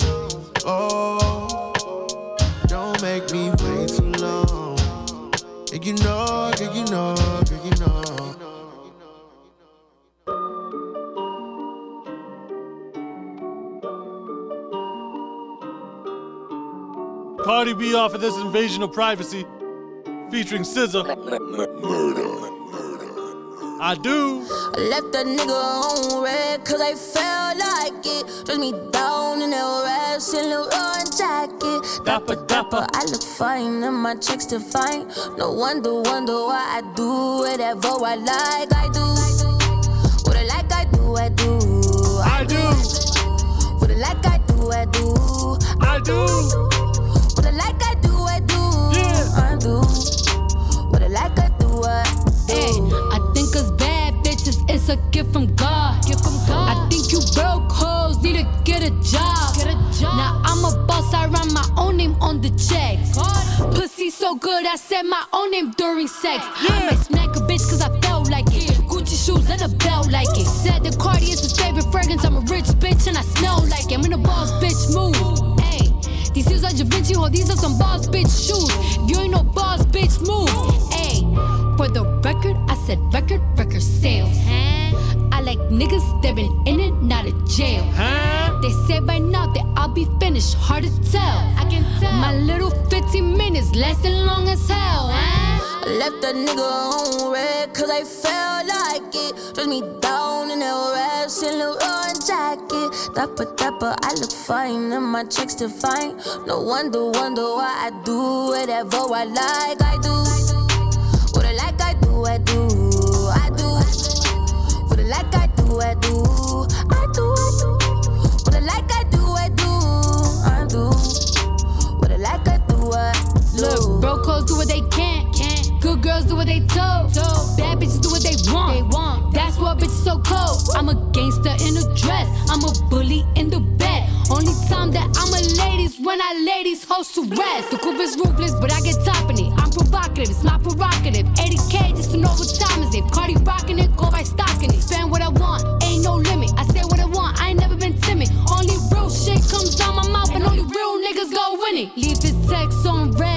Oh, don't make me wait too long. Yeah, you know, yeah, you know, yeah, you know. Cardi B off of this invasion of privacy, featuring SZA. I do. I left that nigga on red cause I felt like it. Dress me down in that red Saint Laurent jacket. Dapper, dapper. I look fine and my checks to fine. No wonder, wonder why I do whatever I like. I do. What I like, I do, I do. I do. What I like, I do, I do. I do. I. What I like, I do, do. Hey, I think us bad bitches, it's a gift from God. Gift from God. I think you broke hoes need to get a job. Get a job. Now I'm a boss, I write my own name on the checks. Pussy so good, I said my own name during sex. Yeah. I might smack a bitch cause I felt like it. Gucci shoes and a belt like it. Said the Cardi is his favorite fragrance. I'm a rich bitch and I smell like it. I'm in a boss bitch mood. Hey, these shoes are Da Vinci, ho, these are some boss bitch shoes. Be hard to tell. I can tell. My little 15 minutes lasting long as hell. Eh? I left that nigga on red cause I felt like it. Dress me down in that red Laurent jacket. Dapper, dapper, I look fine and my checks to fine. No wonder, wonder why I do whatever I like. I do. What I like, I do, I do. I do. What I like, I do, I do. I do, I do. What I like, I Look, broke hoes do what they can. can. Good girls do what they told. Bad bitches do what they want. They want. That's why bitches so cold. I'm a gangster in a dress. I'm a bully in the bed. Only time that I'm a ladies when I ladies host to rest. The group is ruthless, but I get top in it. I'm provocative, it's my prerogative. 80k just to know what time is it. Cardi rocking it, go by stocking it. Spend what I want, ain't no limit. I say what I want, I ain't never been timid. Only real shit comes out my mouth, and only real niggas go win it. Leave his text on red,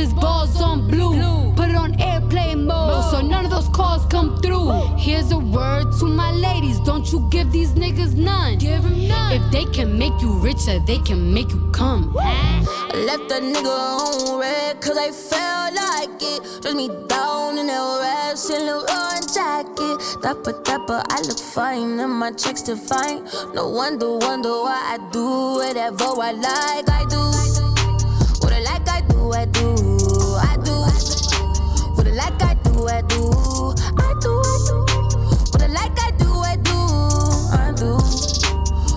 his balls on blue. Put it on airplane mode, so none of those calls come through. Here's a word to my ladies, don't you give these niggas none. Give 'em none. If they can make you richer, they can make you come. I left that nigga on red cause I felt like it. Dress me down in that red Laurent jacket. Dapper, dapper, I look fine and my checks to fine. No wonder, wonder why I do whatever I like. I do. I like, Do, I do. I do. What like, I do, I do. I do. What like, I do, I do. I do.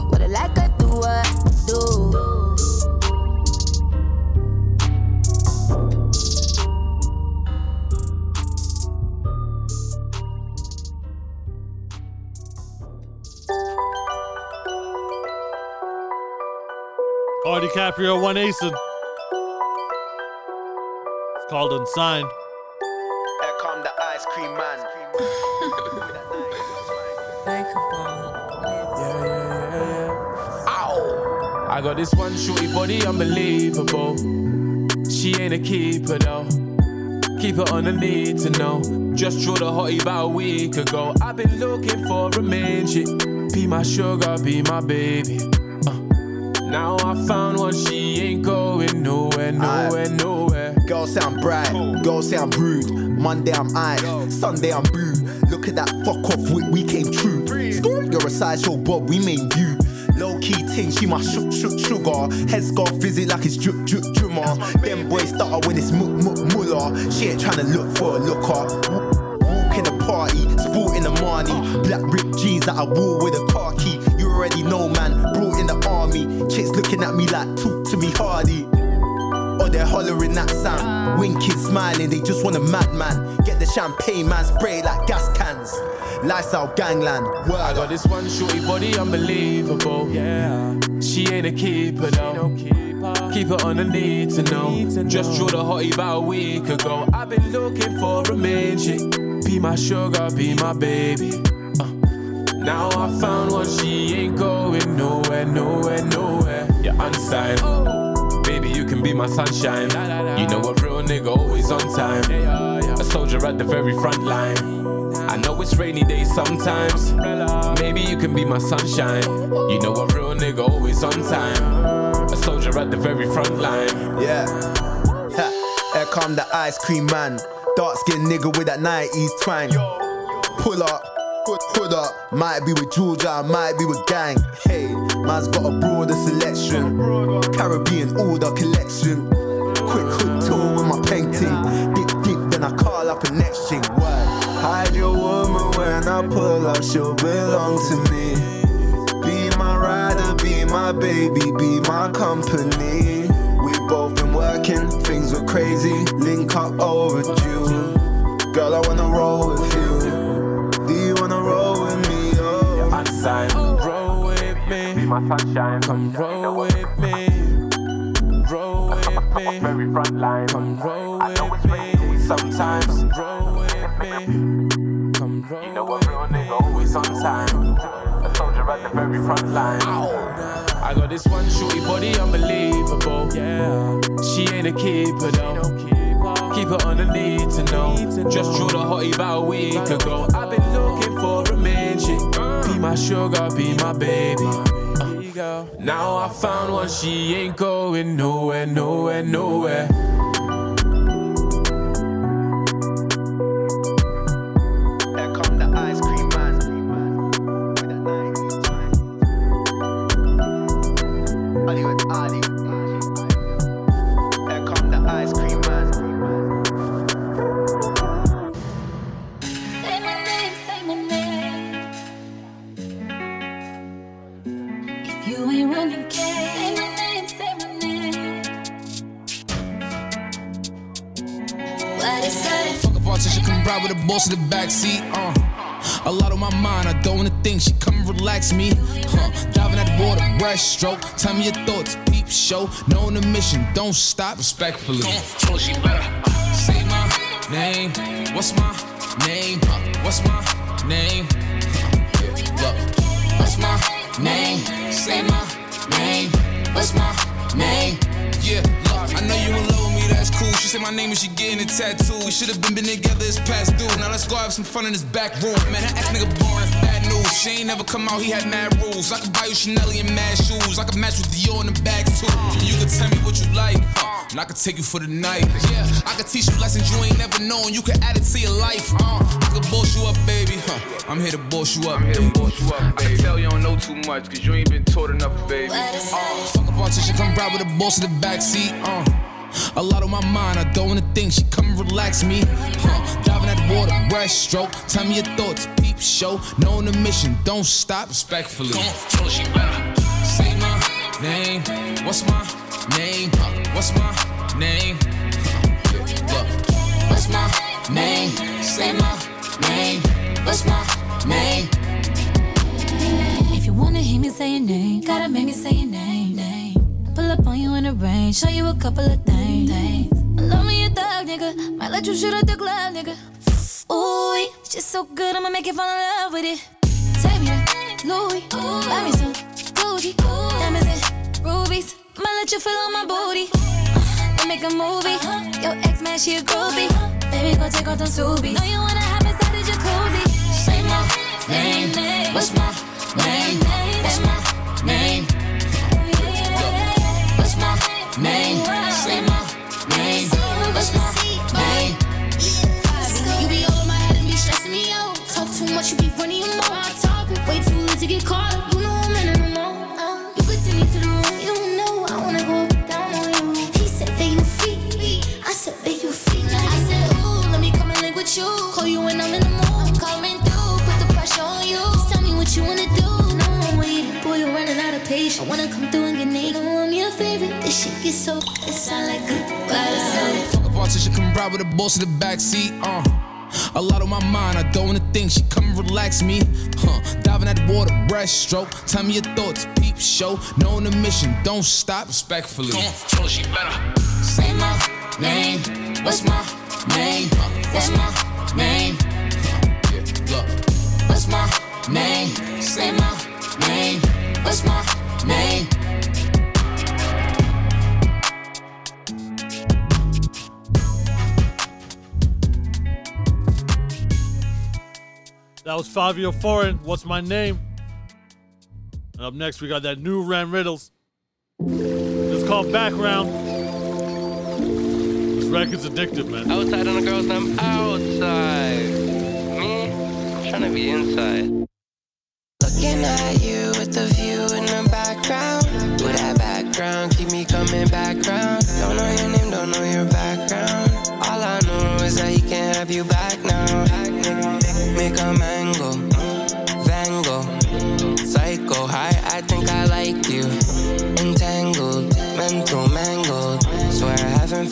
What like, I do, I do. DiCaprio, one Asen. It's called Unsigned. Here come the ice cream man. Ow! I got this one shorty body unbelievable. She ain't a keeper though. Keep her on the need to know. Just drew the hottie about a week ago. I've been looking for a main chick. Be my sugar, be my baby. Uh, now I found one, she ain't going nowhere, nowhere, nowhere. Girls sound bright, girls sound rude. Monday I'm I, Sunday I'm boo. Look at that fuck off, we, we came true. You're a sideshow, but we main you. Low key ting, she my shook shook sugar. Headscarf visit like it's drip drip drummer. Them boys stutter when it's mu mu mullah. She ain't tryna look for a looker. Walk in the party, sport in the money. Black ripped jeans that I wore with a car key. You already know, man. Brought army. Chicks looking at me like, talk to me hardy. Or they're hollering that sound. Winking, smiling, they just want a madman. Get the champagne, man, spray like gas cans. Lifestyle gangland. Word I got this one shorty body unbelievable. Yeah. She ain't a keeper though. Keep her on the need to know. Just drew the hottie about a week ago. I've been looking for a main chick. Be my sugar, be my baby. Now I found what she ain't going nowhere, nowhere, nowhere. You're unsigned. Oh, baby, you can be my sunshine. You know a real nigga always on time. A soldier at the very front line. I know it's rainy days sometimes. Maybe you can be my sunshine. You know a real nigga always on time. A soldier at the very front line. Yeah. Ha. Here come the ice cream man. Dark skinned nigga with that 90s twang. Pull up, hood, up. Might be with Georgia, might be with gang. Hey, Man's got a broader selection. Caribbean order collection. Quick hood tour with my painting. Dip, dip, then I call up a next thing. Word. Hide your woman when I pull up, she'll belong to me. Be my rider, be my baby, be my company. We both been working, things were crazy, link up overdue. Girl, I wanna roll with you. Come roll with me. Be my sunshine. Come roll with me. Roll with me. Very front line. Come roll with me. Sometimes. Come roll with me. Come roll you know what real nigga always on time. A soldier at the very front line. I got this one shorty body unbelievable. Yeah. She ain't a keeper though. Keep her on the need to know. Just drew the hottie about a week ago. I've been looking for my sugar, be my baby. Uh, now I found one, she ain't going nowhere, nowhere, nowhere. Boss in the backseat. Uh. A lot on my mind, I don't wanna think. She come and relax me. Huh. Diving at the water, breaststroke. Tell me your thoughts, peep show. Knowing the mission, don't stop. Respectfully. On, she better. Uh. Say my name. What's my name? Huh. What's my name? Huh. Yeah, Look. What's my name? Say my name. What's my name? Yeah, look, I know you in love with me, that's cool. She said my name and she getting a tattoo. We should have been, been together, it's past due. Now let's go have some fun in this back room. Man, that ex nigga boring, bad news. She ain't never come out, he had mad rules. I could buy you Chanel and mad shoes. I could match with Dior in the bags too. You could tell me what you like, and I could take you for the night. Yeah, I could teach you lessons you ain't never known. You could add it to your life. Uh, I could boss you up, baby. Huh, I'm here to boss you up. I'm here to boss you up, baby. I can tell you don't know too much, cause you ain't been taught enough, baby. Uh, fuck a politician, come ride with a boss in the backseat. Uh. A lot on my mind, I don't wanna think. She come and relax me. Huh. Diving at the water, breaststroke. Tell me your thoughts, peep show. Knowing the mission, don't stop. Respectfully. Come on, tell her she better. Say my name. What's my name? Huh. What's my name? What's my name? Say my name. What's my name? If you wanna hear me say your name, gotta make me say your name. name. Pull up on you in the rain, show you a couple of things. Love me a thug, nigga. Might let you shoot at the club, nigga. Ooh, just so good, I'ma make you fall in love with it. Take me to Louis, buy me some Gucci, diamonds and rubies. Might let you feel on my booty. Then make a movie. Your ex man, she a groupie. Baby, go take off them subies. Know you wanna hop inside the jacuzzi. Say my name, what's my name? What's my name? What's my name? Say my name. What's my name? You be over my head and be stressing me out. Talk too much, you be running your mouth. Way too late to get caught. With you. Call you when I'm in the mood. I'm coming through. Put the pressure on you. Just tell me what you wanna do. No, I'm waiting. Boy, you're running out of patience. I wanna come through and get naked. Know I'm your favorite. This shit gets so. It sound like goodbye. Fuck a politician, come ride with a boss in the backseat. Uh. A lot on my mind, I don't wanna think. She come and relax me. Huh. Diving at the water, breaststroke. Tell me your thoughts, peep show. Knowing the mission, don't stop. Respectfully. Come on, tell her she better. Say my name. What's my name? What's my name? Yeah, look. What's my name? Say my name. What's my name? That was Fivio Foreign. What's my name? And up next, we got that new Ramriddlz. It's called Background. This record's addictive, man. Outside on the girls, I'm outside. Me, I'm trying to be inside. Looking at you with the view in the background. With that background, keep me coming back round. Don't know your name, don't know your background. All I know is that he can't have you back now. Make a mango, Van Gogh,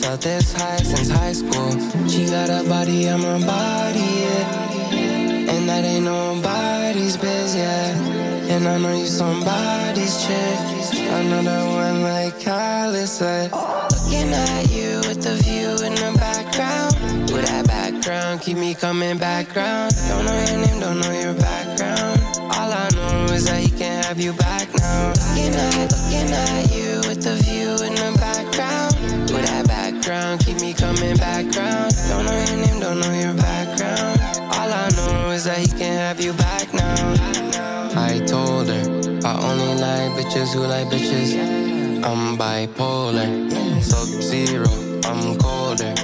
felt this high since high school. She got a body, I'm a body, yeah. And that ain't nobody's biz, yeah. And I know you somebody's chick. Another one like Kylie said. Looking at you with the view in the background. With that background, keep me coming back round. Don't know your name, don't know your background. All I know is that he can't have you back now. Looking at, looking at you with the view in the background. With that background, keep me coming back round. Don't know your name, don't know your background. All I know is that he can't have you back now. I told her I only like bitches who like bitches. I'm bipolar, sub zero, I'm colder.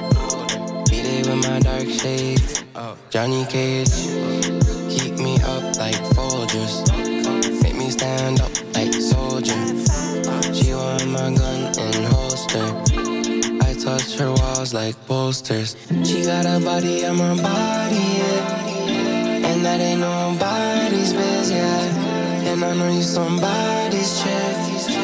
Beat it with my dark shades. Johnny Cage, keep me up like Folgers. Make me stand up like soldier. Touch her walls like posters. She got a body, I'm her body, yeah. And that ain't nobody's biz, yeah. And I know you somebody's chick.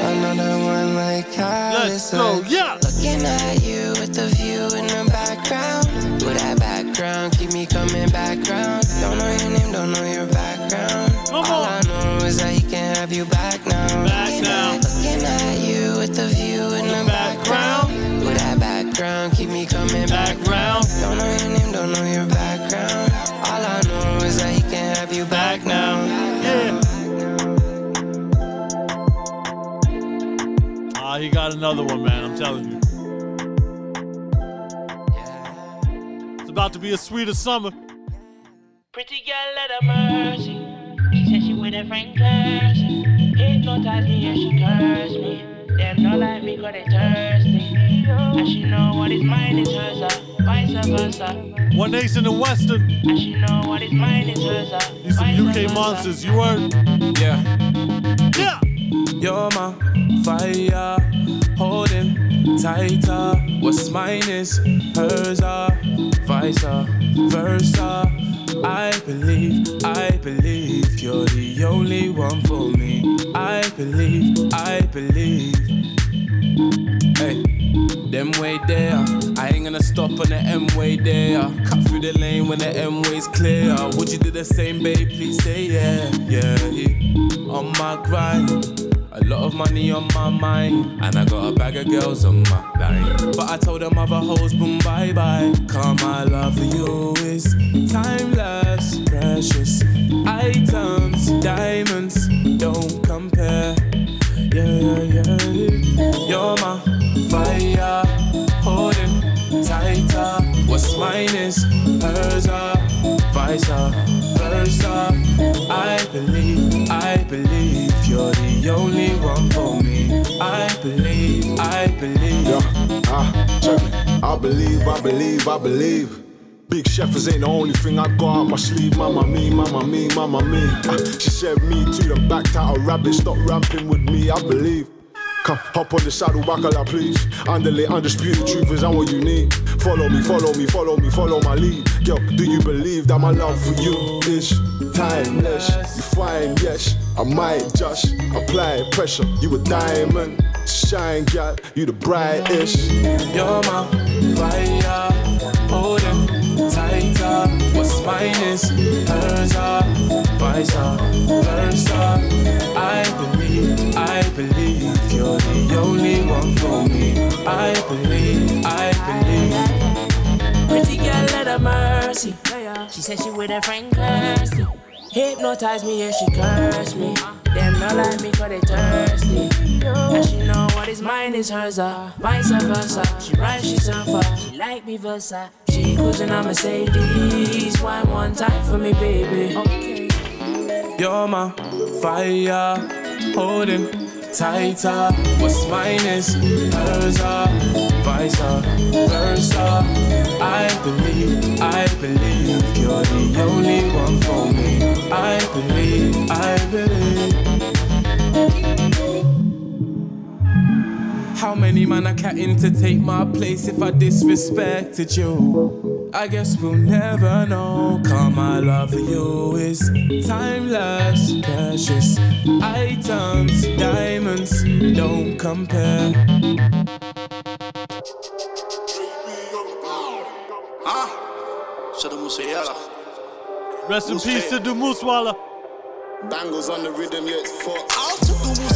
Another one like Let's go, yeah. Looking at you with the view in the background. With that background, keep me coming back round. Don't know your name, don't know your background. All I know is that he can't have you back now. Back looking now. At, looking at you with the view in the background. With that background, keep me coming back round. Don't know your name, don't know your background. All I know is that he can't have you back now. Yeah. Ah, he got another one, man. I'm telling you. It's about to be a sweeter summer. Pretty girl, let her mercy. She said she with a friend curse. Hypnotize me and she curse me. Them not like me cause they thirsty. And she know what is mine is hers, uh, vice versa. One Nation and Western. And she know what is mine is hers, uh, These some UK versa. monsters. You heard? Yeah. Yeah. You're my fire, holding tighter. What's mine is hers, uh, vice versa. I believe, I believe you're the only one for me. I believe, I believe. Hey, them way there. I ain't gonna stop on the M way there. Cut through the lane when the M way's clear. Would you do the same, babe? Please say yeah, yeah. yeah. On my grind. A lot of money on my mind, and I got a bag of girls on my line. But I told them other hoes, boom, bye bye. Cause my love for you is timeless, precious items, diamonds, don't compare. Yeah, yeah, yeah. You're my fire, holding tighter. What's mine is hers, uh, vice versa. I believe, I believe you're the only one for me. I believe, I believe. Yeah, ah, check me. I believe, I believe, I believe. Big chefers ain't the only thing I got up my sleeve. Mama me, mama me, mama me. Ah, she said me to them backed out a rabbit. Stop ramping with me, I believe. Come, hop on the saddle, bacala, please. Underlay, undisputed truth is I'm what you need. Follow me, follow me, follow me, follow my lead. Girl, do you believe that my love for you is timeless? You fine, yes. I might just apply pressure. You a diamond, shine, girl. You the brightest. You're my fire, holding mine is uh, vice versa. I believe, I believe you're the only one for me. I believe, I believe. Pretty girl, let her mercy. She said she with her friend Kirsty. Hypnotize me and she curse me. Them not like me cause they thirsty. And she know what is mine is hers, uh, vice versa. She right, she surfer. She like me versa. She cruising on Mercedes. Wine one time for me, baby. Okay. You're my fire, holding tighter. What's mine is hers, uh, vice versa. I believe, I believe you're the only one for me. I believe, I believe. How many man are catting to take my place if I disrespected you? I guess we'll never know. Cause my love for you is timeless, precious items, diamonds don't compare. Rest in peace to the Moosewala. Banglez on the rhythm, yeah, it's fucked.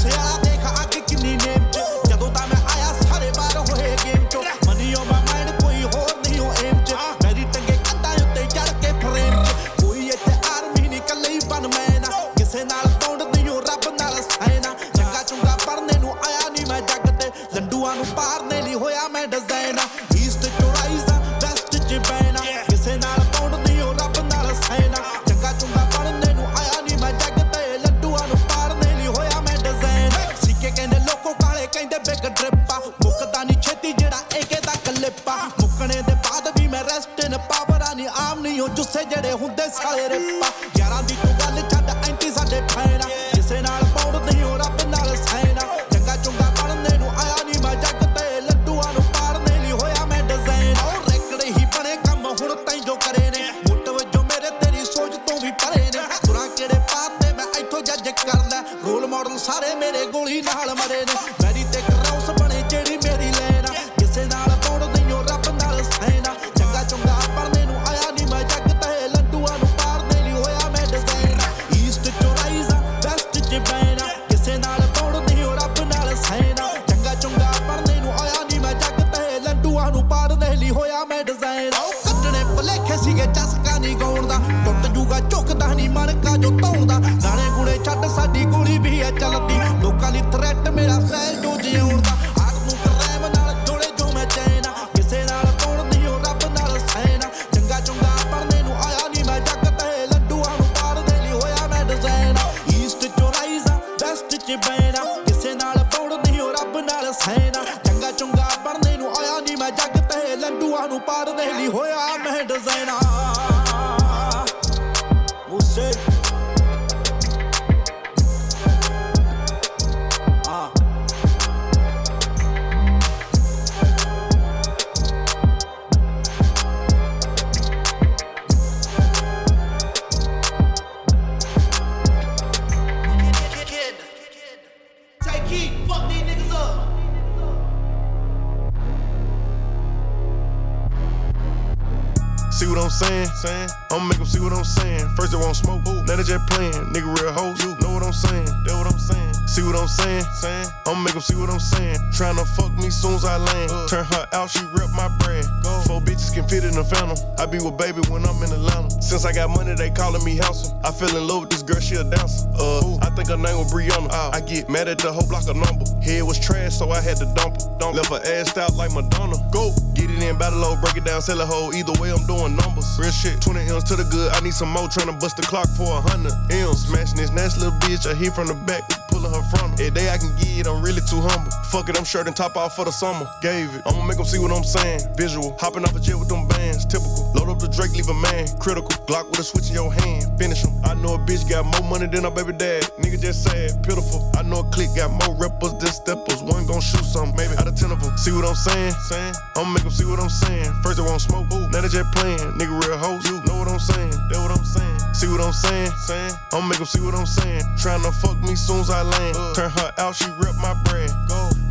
Baby when I'm in Atlanta. Since I got money, they calling me handsome. I fell in love with this girl, she a dancer. Uh, I think her name was Brianna. I get mad at the whole block of number. Head was trash, so I had to dump her. Dump. Left her ass out like Madonna. Go, get it in, battle low, break it down, sell a hoe. Either way, I'm doing numbers. Real shit, 20 M's to the good. I need some more, trying to bust the clock for a hundred M's. Smashing this nasty little bitch, I hit from the back, pulling her from her. Every day I can get it, I'm really too humble. Fuck it, I'm shirt and top off for the summer. Gave it, I'ma make them see what I'm saying. Visual, hopping off a jet with them Drake, leave a man, critical. Glock with a switch in your hand, finish him. I know a bitch got more money than her baby dad. Nigga just sad, pitiful. I know a clique got more rappers than steppers. One gon' shoot something, maybe out of ten of them. See what I'm saying? saying? I'ma make them see what I'm saying. First they won't smoke, now they just playing. Nigga real hoes, you know what I'm saying? That what I'm saying. See what I'm saying? saying? I'ma make them see what I'm saying. Trying to fuck me soon as I land. Uh. Turn her out, she rep my brand.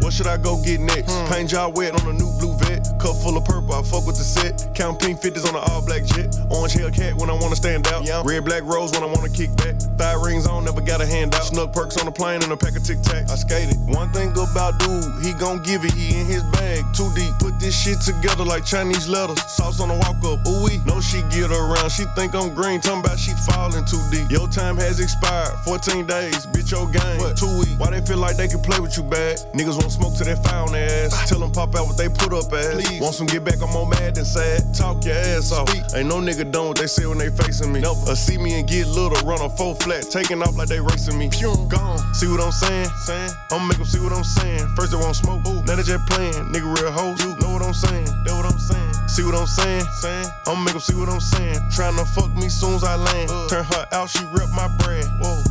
What should I go get next? Hmm. Paint job wet on a new blue vet. Cup full of purple, I fuck with the set. Count pink 50s on an all black jet. Orange Hellcat when I wanna stand out. Red black rose when I wanna kick back. Thigh rings on, never got a hand out. Snuck perks on the plane and a pack of Tic Tacs. I skated. One thing about dude, he gon' give it. He in his bag, too deep. Put this shit together like Chinese letters. Sauce on the walk up, ooh wee. No, she get around. She think I'm green, talking about she falling too deep. Your time has expired, 14 days. Bitch, your game, what? two weeks. Why they feel like they can play with you bad? Niggas want smoke till they found ass. Tell them pop out what they put up as. Please. Want some get back, I'm more mad than sad. Talk your ass off. Ain't no nigga done what they say when they facing me. Never. Uh, see me and get little, run a full flat, taking off like they racing me. Pew, gone. See what I'm saying? saying? I'ma make them see what I'm saying. First they won't smoke, now they just playing. Nigga real hoes, you know what I'm saying? That what I'm saying. See what I'm saying? Saying I'ma make 'em see what I'm saying. Tryna fuck me soon as I land. Turn her out, she rep my brand. Whoa.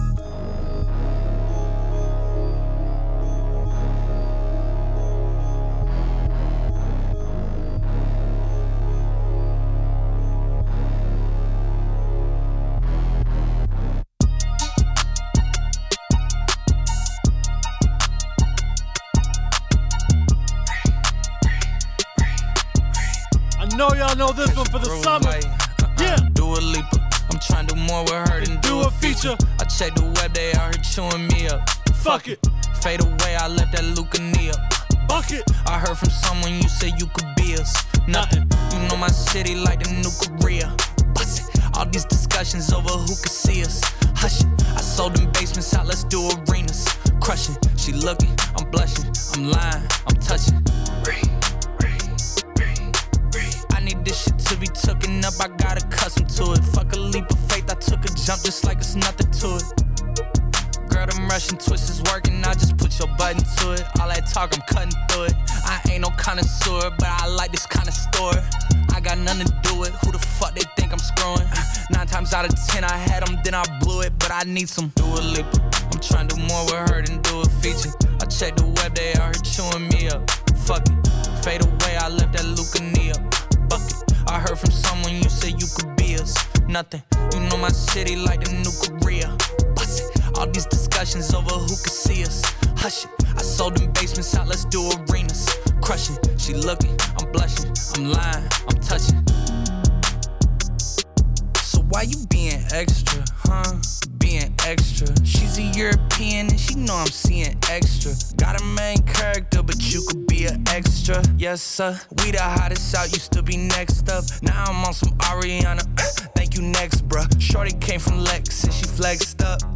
Fuck it. Fade away, I left that Lucania. Bucket. I heard from someone you said you could be us. Nothing. You know my city like the new Korea. Bust it. All these discussions over who could see us. Hush it. I sold them basements out, let's do arenas. Crushing. She looking, I'm blushing. I'm lying, I'm touching. I need this shit to be taken up, I got accustomed to it. Fuck a leap of faith, I took a jump just like it's nothing to it. Girl, them Russian twists is working, I just put your button to it. All that talk, I'm cutting through it. I ain't no connoisseur, but I like this kind of story. I got nothing to do with who the fuck they think I'm screwing. Nine times out of ten, I had them, then I blew it, but I need some Dua Lipa. I'm trying to do more with her than do a feature. I check the web, they here chewing me up. Fuck it. Fade away, I left that Lucania. Bucket. I heard from someone you said you could be us. Nothing. You know my city like the new Korea. Bust it. All these discussions over who could see us. Hush it. I sold them basements out, let's do arenas. Crushing. She looking, I'm blushing. I'm lying, I'm touching. So why you being extra, huh? Being extra. She's a European and she know I'm seeing extra. Got a main character, but you could be an extra. Yes, sir. We the hottest out, used to be next up. Now I'm on some Ariana. Thank you, next, bruh. Shorty came from Lex and she flexed up.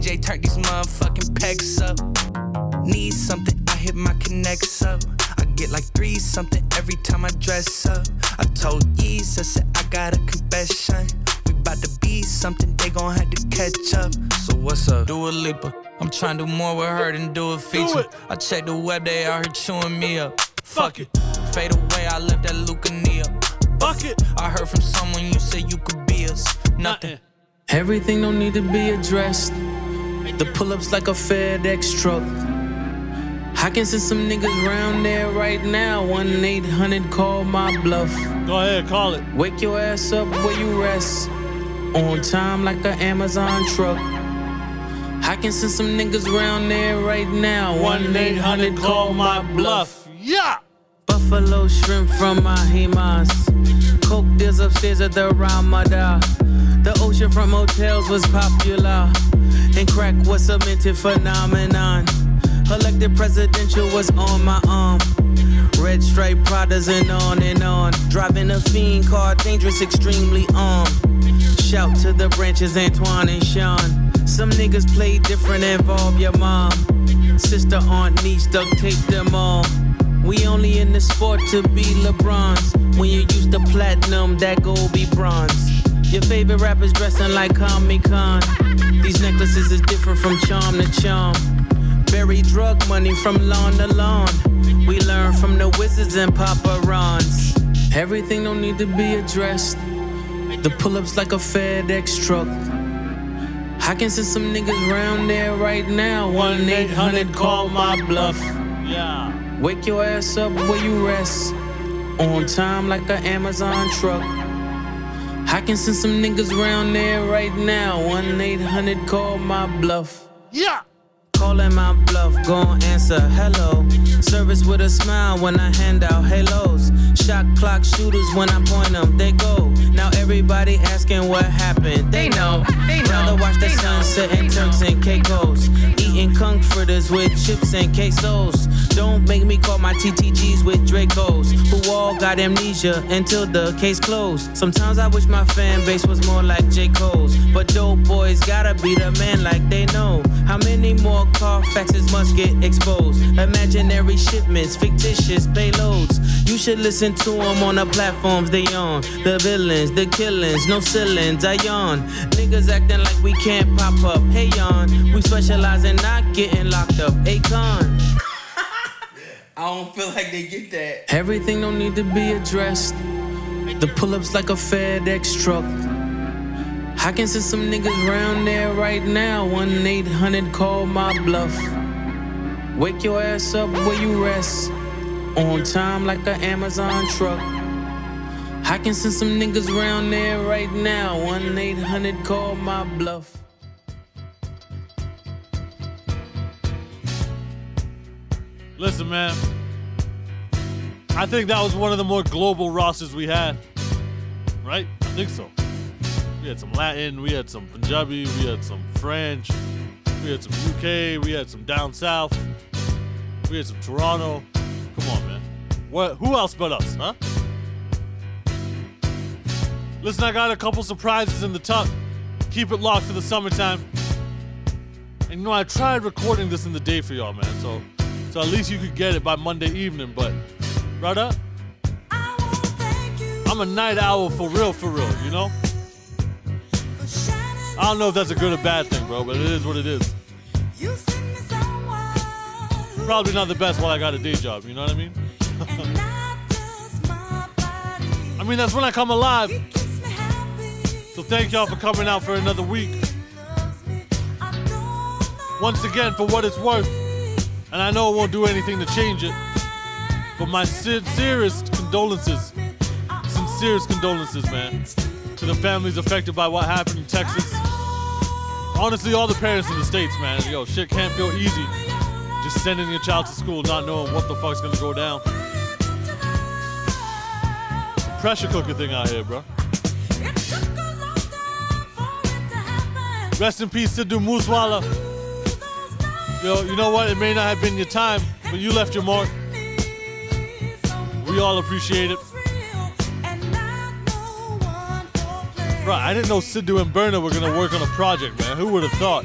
EJ turned these motherfucking pecs up. Need something, I hit my connects up. I get like three something every time I dress up. I told Yeez, I said I got a confession. We bout to be something, they gon' have to catch up. So what's up? Do a leaper. I'm trying to do more with her than do a feature. I check the web, they out here chewing me up. Fuck it. Fade away, I left that Lucania. Bucket. I heard from someone you said you could be us. Nothing. Everything don't need to be addressed. The pull-ups like a FedEx truck. I can send some niggas round there right now. 1 800 call my bluff. Go ahead, call it. Wake your ass up where you rest. On time like an Amazon truck. I can send some niggas round there right now. 1 800 call my bluff. Yeah! Buffalo shrimp from my Mahimas. Coke deals upstairs at the Ramada. The ocean from hotels was popular. And crack was a minted phenomenon. Elected presidential was on my arm. Red stripe Pradas and on and on. Driving a fiend car, dangerous, extremely armed. Shout to the branches, Antoine and Sean. Some niggas play different, involve your mom. Sister, aunt, niece, duct tape them all. We only in the sport to be LeBron's. When you use the platinum, that gold be bronze. Your favorite rappers dressing like Comic Con. These necklaces is different from charm to charm. Bury drug money from lawn to lawn. We learn from the wizards and Papa Rons. Everything don't need to be addressed. The pull-ups like a FedEx truck. I can send some niggas round there right now. 1 800 call my bluff. Yeah. Wake your ass up where you rest. On time like an Amazon truck. I can send some niggas round there right now. 1 800 call my bluff. Yeah. Calling my bluff, gon' answer hello. Service with a smile when I hand out halos. Shot clock shooters when I point them, they go. Now everybody asking what happened. They know, they know. Rather watch the sunset and turks and Caicos. Eating comforters with chips and quesos. Don't make me call my TTGs with Dracos, who all got amnesia until the case closed. Sometimes I wish my fan base was more like J. Cole's, but dope boys gotta be the man like they know. How many more Carfaxes must get exposed? Imaginary shipments, fictitious payloads. You should listen to them on the platforms they on. The villains, the killings, no ceilings, I yawn. Niggas acting like we can't pop up. Hey, yawn. We specialize in not getting locked up. Akon. I don't feel like they get that. Everything don't need to be addressed. The pull-ups like a FedEx truck. I can send some niggas round there right now. 1 800 call my bluff. Wake your ass up where you rest. On time like an Amazon truck. I can send some niggas round there right now. 1 800 call my bluff. Listen, man. I think that was one of the more global rosters we had. Right? I think so. We had some Latin, we had some Punjabi, we had some French, we had some UK, we had some down south, we had some Toronto. Come on, man. What? Who else but us, huh? Listen, I got a couple surprises in the tuck. Keep it locked for the summertime. And you know, I tried recording this in the day for y'all, man. So, so at least you could get it by Monday evening. But, right up, I'm a night owl for real, for real. You know. I don't know if that's a good or bad thing, bro, but it is what it is. Probably not the best while I got a day job. You know what I mean? I mean, that's when I come alive. So thank y'all for coming out for another week. Once again, for what it's worth, and I know it won't do anything to change it, but my sincerest condolences, sincerest condolences, man, to the families affected by what happened in Texas. Honestly, all the parents in the States, man, yo, shit can't feel easy. Just sending your child to school not knowing what the fuck's gonna go down. Pressure cooker thing out here, bro. Rest in peace, Sidhu Moosewala. Yo, you know what? It may not have been your time, but you left your mark. We all appreciate it. Bro, I didn't know Sidhu and Burna were gonna work on a project, man. Who would have thought?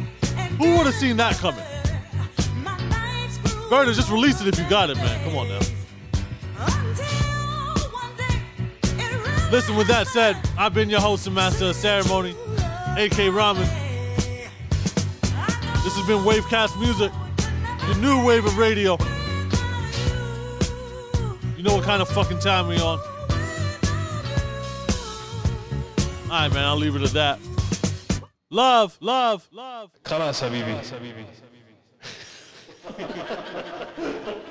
Who would have seen that coming? Burna, just release it if you got it, man. Come on now. Listen, with that said, I've been your host and master of ceremony, AK Rahman. This has been Wavecast Music, the new wave of radio. You know what kind of fucking time we on. Alright, man, I'll leave it at that. Love, love, love. خلاص حبيبي